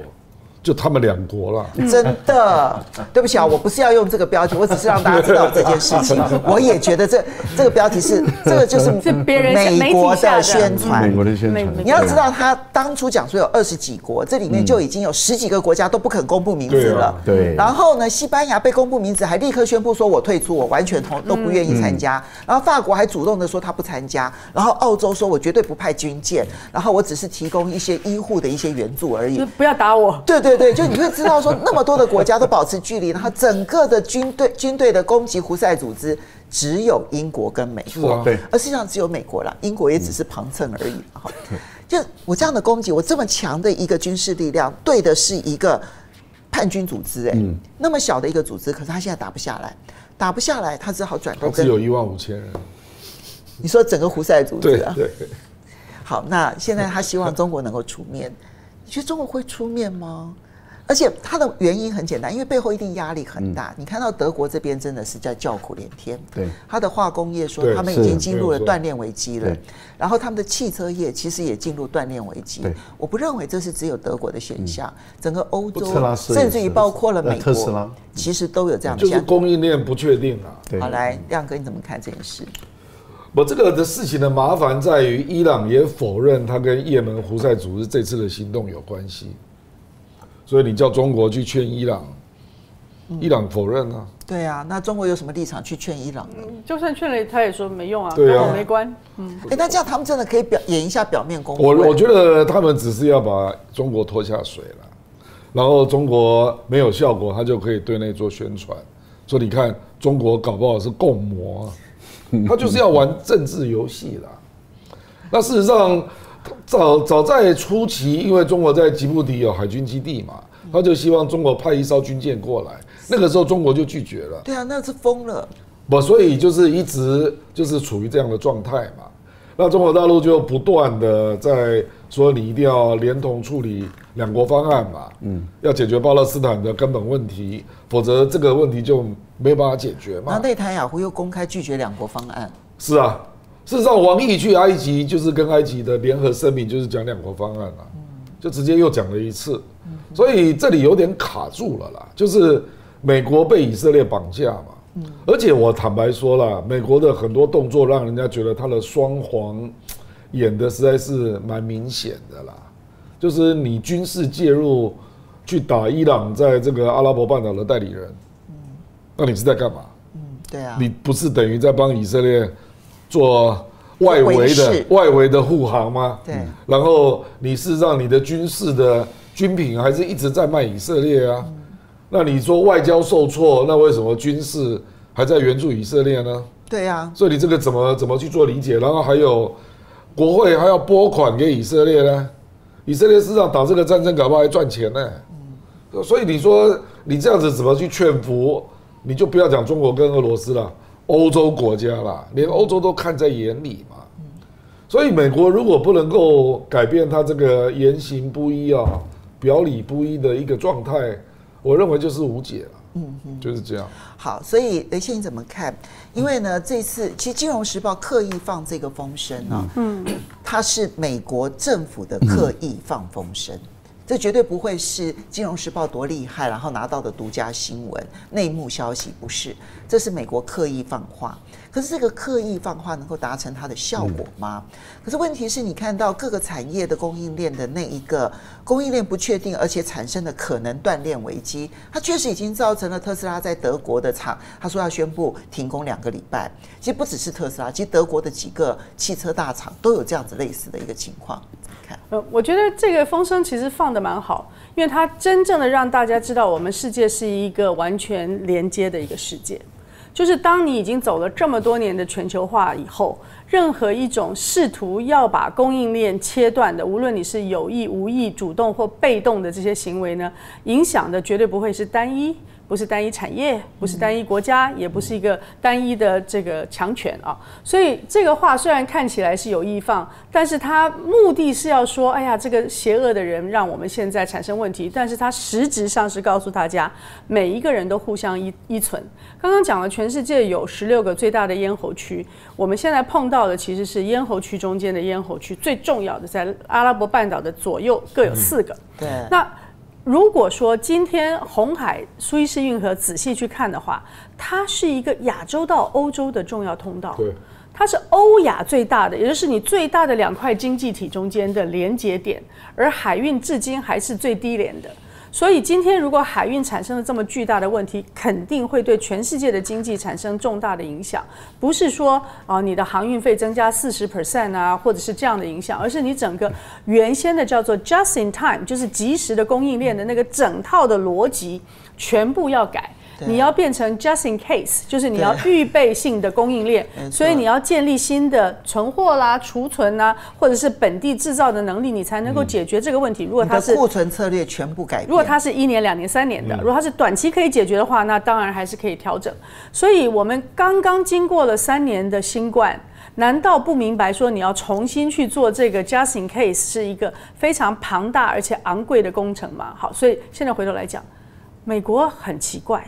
就他们两国了。真的，对不起啊，我不是要用这个标题，我只是让大家知道这件事情。我也觉得这这个标题是这个就是 是别人美国的宣传美国。的宣美传，你要知道，他当初讲说有二十几国，这里面就已经有十几个国家都不肯公布名字了。对然后呢，西班牙被公布名字，还立刻宣布说我退出，我完全同都不愿意参加。然后法国还主动的说他不参加。然后澳洲说我绝对不派军舰，然后我只是提供一些医护的一些援助而已。不要打我。对对对，就你会知道说，那么多的国家都保持距离，然后整个的军队军队的攻击胡塞组织，只有英国跟美国，啊对而实际上只有美国啦，英国也只是旁衬而已。哈，就我这样的攻击，我这么强的一个军事力量，对的是一个叛军组织，哎，那么小的一个组织，可是他现在打不下来，打不下来，他只好转头跟他只有一万五千人。你说整个胡塞组织啊。对对，好，那现在他希望中国能够出面，你觉得中国会出面吗？而且它的原因很简单，因为背后一定压力很大。你看到德国这边真的是在叫苦连天，对它的化工业说他们已经进入了没有错断链危机了，然后他们的汽车业其实也进入锻炼危机对。我不认为这是只有德国的现象，整个欧洲甚至于包括了呃美国其实都有这样的就是现象。供应链不确定啊。对好，来亮哥你怎么看这件事？我这个的事情的麻烦在于，伊朗也否认他跟也门胡塞组织这次的行动有关系，所以你叫中国去劝伊朗，伊朗否认啊。对啊，那中国有什么立场去劝伊朗呢？就算劝了，他也说没用啊，对啊跟我没关。嗯，哎，那这样他们真的可以表演一下表面功夫？我我觉得他们只是要把中国拖下水了，然后中国没有效果，他就可以对内做宣传，说你看中国搞不好是共谋啊，他就是要玩政治游戏啦。那事实上，早早在初期，因为中国在吉布提有海军基地嘛，他就希望中国派一艘军舰过来。那个时候中国就拒绝了。对啊，那是疯了。不，所以就是一直就是处于这样的状态嘛。那中国大陆就不断的在说，你一定要连同处理两国方案嘛，嗯，要解决巴勒斯坦的根本问题，否则这个问题就没有办法解决嘛。那内塔尼亚胡又公开拒绝两国方案。是啊，事实上王毅去埃及就是跟埃及的联合声明，就是讲两国方案啊，就直接又讲了一次，所以这里有点卡住了啦，就是美国被以色列绑架嘛。而且我坦白说了，美国的很多动作让人家觉得他的双簧演的实在是蛮明显的啦。就是你军事介入去打伊朗在这个阿拉伯半岛的代理人，那你是在干嘛？嗯，对啊，你不是等于在帮以色列做外围的外围的护航吗？对。然后你是让你的军事的军品还是一直在卖以色列啊。那你说外交受挫，那为什么军事还在援助以色列呢？对呀，所以你这个怎么怎么去做理解？然后还有国会还要拨款给以色列呢？以色列事实上打这个战争搞不好还赚钱呢。嗯，所以你说你这样子怎么去劝服？你就不要讲中国跟俄罗斯了，欧洲国家啦，连欧洲都看在眼里嘛。所以美国如果不能够改变他这个言行不一啊、表里不一的一个状态。我认为就是无解了，嗯嗯，就是这样。好，所以雷先生怎么看？因为呢，这次其实《金融时报》刻意放这个风声啊，嗯，它是美国政府的刻意放风声，这绝对不会是《金融时报》多厉害，然后拿到的独家新闻、内幕消息，不是，这是美国刻意放话。可是这个刻意放话能够达成它的效果吗？可是问题是你看到各个产业的供应链的那一个供应链不确定，而且产生的可能断链危机，它确实已经造成了特斯拉在德国的厂，他说要宣布停工两个礼拜。其实不只是特斯拉，其实德国的几个汽车大厂都有这样子类似的一个情况。呃，我觉得这个风声其实放得蛮好，因为它真正的让大家知道我们世界是一个完全连接的一个世界。就是当你已经走了这么多年的全球化以后，任何一种试图要把供应链切断的，无论你是有意无意、主动或被动的这些行为呢，影响的绝对不会是单一。不是单一产业，不是单一国家，也不是一个单一的这个强权啊。所以这个话虽然看起来是有意放，但是它目的是要说，哎呀，这个邪恶的人让我们现在产生问题。但是它实质上是告诉大家，每一个人都互相依依存。刚刚讲了，全世界有十六个最大的咽喉区，我们现在碰到的其实是咽喉区中间的咽喉区，最重要的在阿拉伯半岛的左右各有四个。对，那。如果说今天红海苏伊士运河仔细去看的话，它是一个亚洲到欧洲的重要通道，对，它是欧亚最大的，也就是你最大的两块经济体中间的连接点，而海运至今还是最低廉的。所以今天如果海运产生了这么巨大的问题，肯定会对全世界的经济产生重大的影响。不是说啊你的航运费增加四十 percent 啊，或者是这样的影响，而是你整个原先的叫做 just in time，就是及时的供应链的那个整套的逻辑全部要改。你要变成 just in case，就是你要预备性的供应链，所以你要建立新的存货啦、储存啦，或者是本地制造的能力，你才能够解决这个问题。如果它是库存策略全部改变，如果它是一年、两年、三年的，如果它是短期可以解决的话，那当然还是可以调整。所以我们刚刚经过了三年的新冠，难道不明白说你要重新去做这个 just in case 是一个非常庞大而且昂贵的工程吗？好，所以现在回头来讲，美国很奇怪。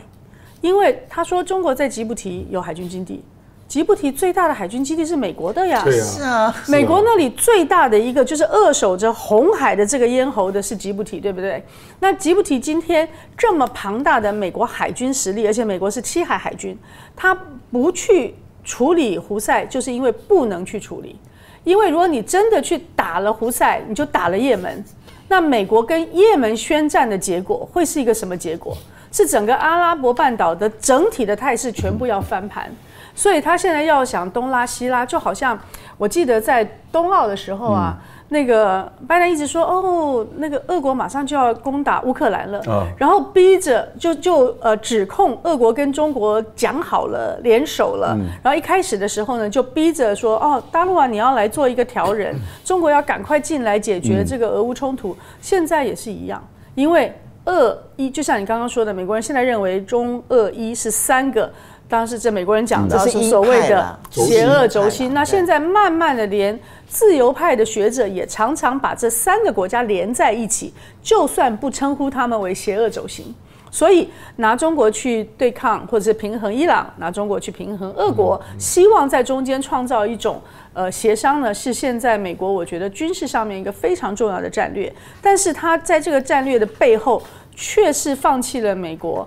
因为他说中国在吉布提有海军基地，吉布提最大的海军基地是美国的呀，是啊，美国那里最大的一个就是扼守着红海的这个咽喉的是吉布提，对不对？那吉布提今天这么庞大的美国海军实力，而且美国是七海海军，他不去处理胡塞，就是因为不能去处理，因为如果你真的去打了胡塞，你就打了也门，那美国跟也门宣战的结果会是一个什么结果？是整个阿拉伯半岛的整体的态势全部要翻盘，所以他现在要想东拉西拉，就好像我记得在冬奥的时候啊，那个拜登一直说哦，那个俄国马上就要攻打乌克兰了，然后逼着就就呃指控俄国跟中国讲好了联手了，然后一开始的时候呢，就逼着说哦，大陆啊你要来做一个调人，中国要赶快进来解决这个俄乌冲突，现在也是一样，因为。俄伊，就像你刚刚说的，美国人现在认为中俄伊是三个，当然是这美国人讲的，这是所谓的邪恶轴心。那现在慢慢的，连自由派的学者也常常把这三个国家连在一起，就算不称呼他们为邪恶轴心。所以拿中国去对抗或者是平衡伊朗，拿中国去平衡俄国，希望在中间创造一种呃协商呢，是现在美国我觉得军事上面一个非常重要的战略。但是他在这个战略的背后，却是放弃了美国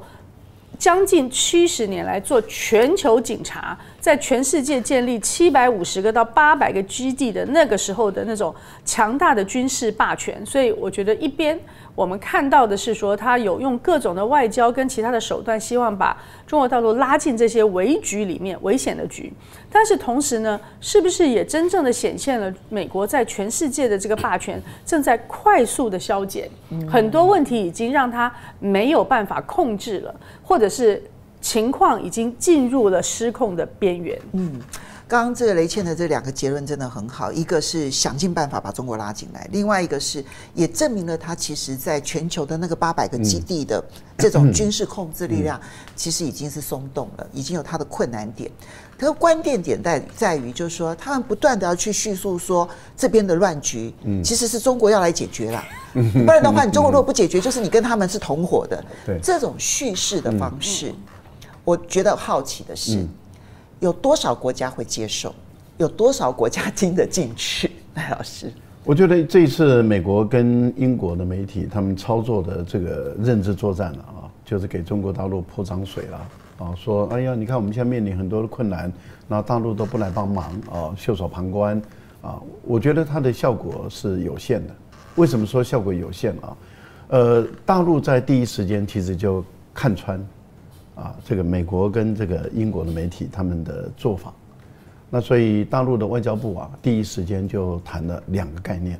将近七十年来做全球警察，在全世界建立七百五十个到八百个基地的那个时候的那种强大的军事霸权。所以我觉得一边。我们看到的是说，他有用各种的外交跟其他的手段，希望把中国大陆拉进这些危局里面，危险的局。但是同时呢，是不是也真正的显现了美国在全世界的这个霸权正在快速的消减？很多问题已经让他没有办法控制了，或者是情况已经进入了失控的边缘。嗯。刚刚这个雷倩的这两个结论真的很好，一个是想尽办法把中国拉进来，另外一个是也证明了他其实在全球的那个八百个基地的这种军事控制力量，其实已经是松动了，已经有它的困难点。可是关键点在在于，就是说他们不断的要去叙述说这边的乱局，其实是中国要来解决啦，不然的话，你中国如果不解决，就是你跟他们是同伙的。这种叙事的方式，我觉得好奇的是。有多少国家会接受？有多少国家听得进去？赖老师，我觉得这一次美国跟英国的媒体他们操作的这个认知作战啊，就是给中国大陆泼脏水了啊，说哎呀，你看我们现在面临很多的困难，然后大陆都不来帮忙啊，袖手旁观啊，我觉得它的效果是有限的。为什么说效果有限啊？呃，大陆在第一时间其实就看穿。啊，这个美国跟这个英国的媒体他们的做法，那所以大陆的外交部啊，第一时间就谈了两个概念。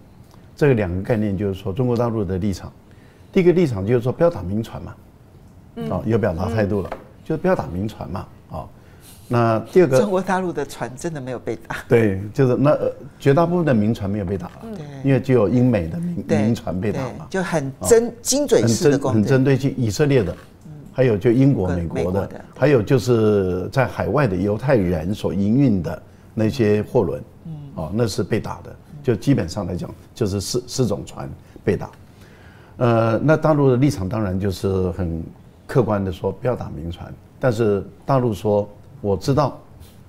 这个两个概念就是说，中国大陆的立场，第一个立场就是说不要打民船嘛，啊，有表达态度了，就是不要打民船嘛，啊，那第二个，中国大陆的船真的没有被打，对，就是那绝大部分的民船没有被打了，因为只有英美的民民船被打嘛，就很针精准式的攻击，很针对性以色列的。还有就英国、美国的，还有就是在海外的犹太人所营运的那些货轮，哦，那是被打的。就基本上来讲，就是四四种船被打。呃，那大陆的立场当然就是很客观的说，不要打民船。但是大陆说，我知道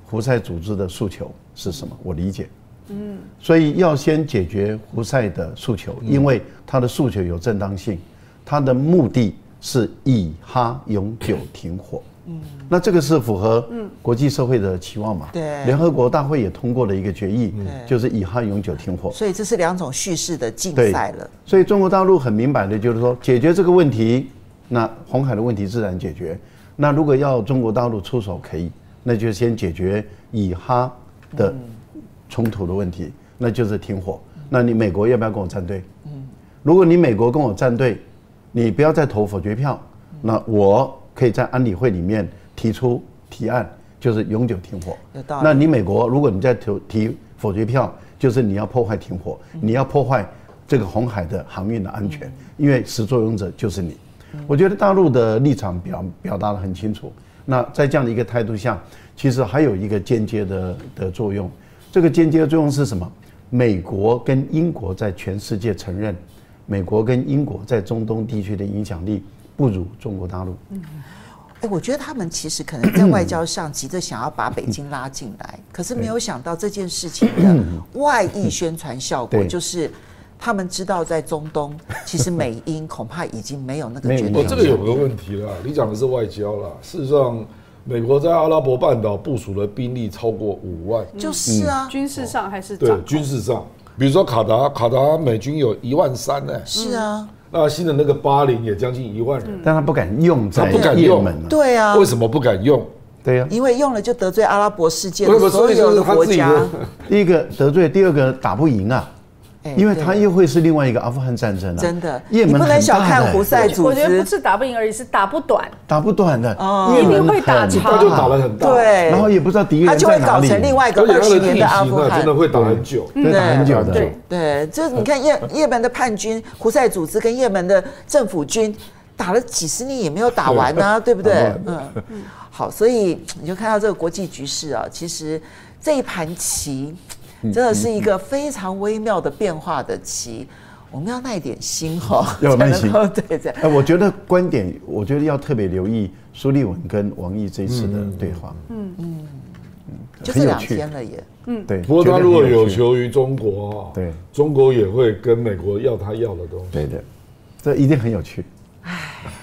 胡塞组织的诉求是什么，我理解。嗯，所以要先解决胡塞的诉求，因为他的诉求有正当性，他的目的。是以哈永久停火，嗯，那这个是符合国际社会的期望嘛？对，联合国大会也通过了一个决议，就是以哈永久停火。所以这是两种叙事的竞赛了。所以中国大陆很明白的就是说，解决这个问题，那红海的问题自然解决。那如果要中国大陆出手，可以，那就先解决以哈的冲突的问题，那就是停火。那你美国要不要跟我站队？嗯，如果你美国跟我站队。你不要再投否决票，那我可以在安理会里面提出提案，就是永久停火。那你美国，如果你再投提否决票，就是你要破坏停火，你要破坏这个红海的航运的安全，因为始作俑者就是你。我觉得大陆的立场表表达的很清楚。那在这样的一个态度下，其实还有一个间接的的作用。这个间接的作用是什么？美国跟英国在全世界承认。美国跟英国在中东地区的影响力不如中国大陆。嗯，哎，我觉得他们其实可能在外交上急着想要把北京拉进来，可是没有想到这件事情的外溢宣传效果，就是他们知道在中东，其实美英恐怕已经没有那个决定。哦，这个有个问题了，你讲的是外交啦。事实上，美国在阿拉伯半岛部署的兵力超过五万，就是啊，军事上还是对军事上。比如说卡达，卡达美军有一万三呢。是啊，那新的那个巴林也将近一万人，但他不敢用，他不敢用。对啊，为什么不敢用？对呀，因为用了就得罪阿拉伯世界所有的国家。第一个得罪，第二个打不赢啊。因为他又会是另外一个阿富汗战争了，真的，你不能小看胡塞组织。我觉得不是打不赢而已，是打不短，打不短的，一定会打长，他就打了很大，对，然后也不知道敌人在哪里，他就会搞成另外一个二十年的阿富汗，真的会打很久，对，打很久的，对，对，就是你看叶叶门的叛军胡塞组织跟叶门的政府军。打了几十年也没有打完呢、啊，对。不对？嗯嗯。好，所以你就看到这个国际局势啊，其实这一盘棋真的是一个非常微妙的变化的棋，我们要耐点心哈，要耐心。对对。哎，我觉得观点，我觉得要特别留意苏立文跟王毅这一次的对话。嗯嗯嗯，就这两天了也。嗯，对。不过他如果有求于中国，对，中国也会跟美国要他要的东西。对的，这一定很有趣。唉，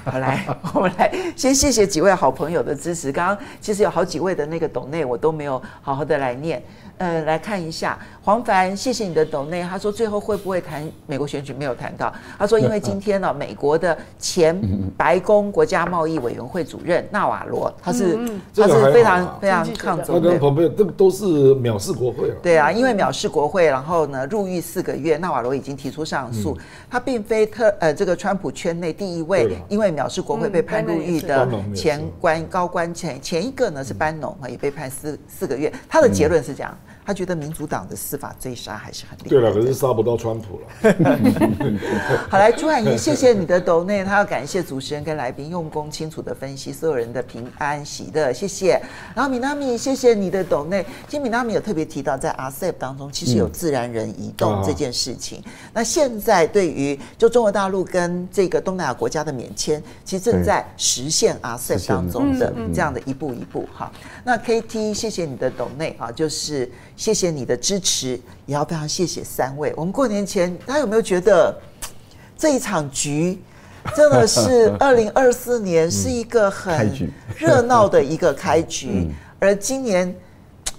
好来，我们来先谢谢几位好朋友的支持。刚刚其实有好几位的那个抖内，我都没有好好的来念。呃，来看一下黄凡，谢谢你的抖内。他说最后会不会谈美国选举？没有谈到。他说因为今天呢、啊，美国的前白宫国家贸易委员会主任纳瓦罗，他是、嗯、他是非常非常抗中。他跟蓬佩奥这个都是藐视国会啊。对啊，因为藐视国会，然后呢入狱四个月。纳瓦罗已经提出上诉。嗯、他并非特呃这个川普圈内第一位因为藐视国会被判入狱的前官高官前前一个呢是班农啊，也被判四四个月。他的结论是这样。他觉得民主党的司法追杀还是很厉害。对了，可是杀不到川普了。好，来朱海怡，谢谢你的抖内，他要感谢主持人跟来宾用功清楚的分析所有人的平安喜乐，谢谢。然后米娜米，谢谢你的抖内。其实米娜米有特别提到，在 RCEP 当中，其实有自然人移动这件事情。嗯、那现在对于就中国大陆跟这个东南亚国家的免签，其实正在实现 RCEP 当中的这样的一步一步哈。那 KT，谢谢你的抖内啊，就是。谢谢你的支持，也要非常谢谢三位。我们过年前，大家有没有觉得 这一场局 真的是二零二四年是一个很热闹的一个开局？而今年，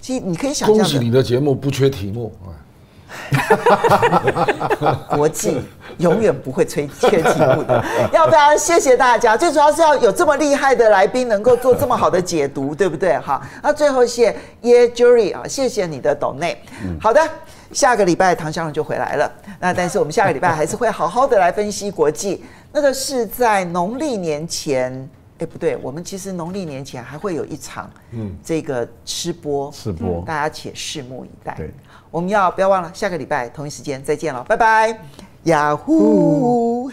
其实你可以想象，恭喜你的节目不缺题目。国际永远不会缺缺题目的，要不然谢谢大家。最主要是要有这么厉害的来宾，能够做这么好的解读，对不对？好，那最后谢耶 Jury 啊，谢谢你的抖内。好的，下个礼拜唐湘龙就回来了。那但是我们下个礼拜还是会好好的来分析国际。那个是在农历年前，哎，不对，我们其实农历年前还会有一场，嗯，这个吃播，吃播，大家且拭目以待。对。我们要不要忘了，下个礼拜同一时间再见了，拜拜，呀呼。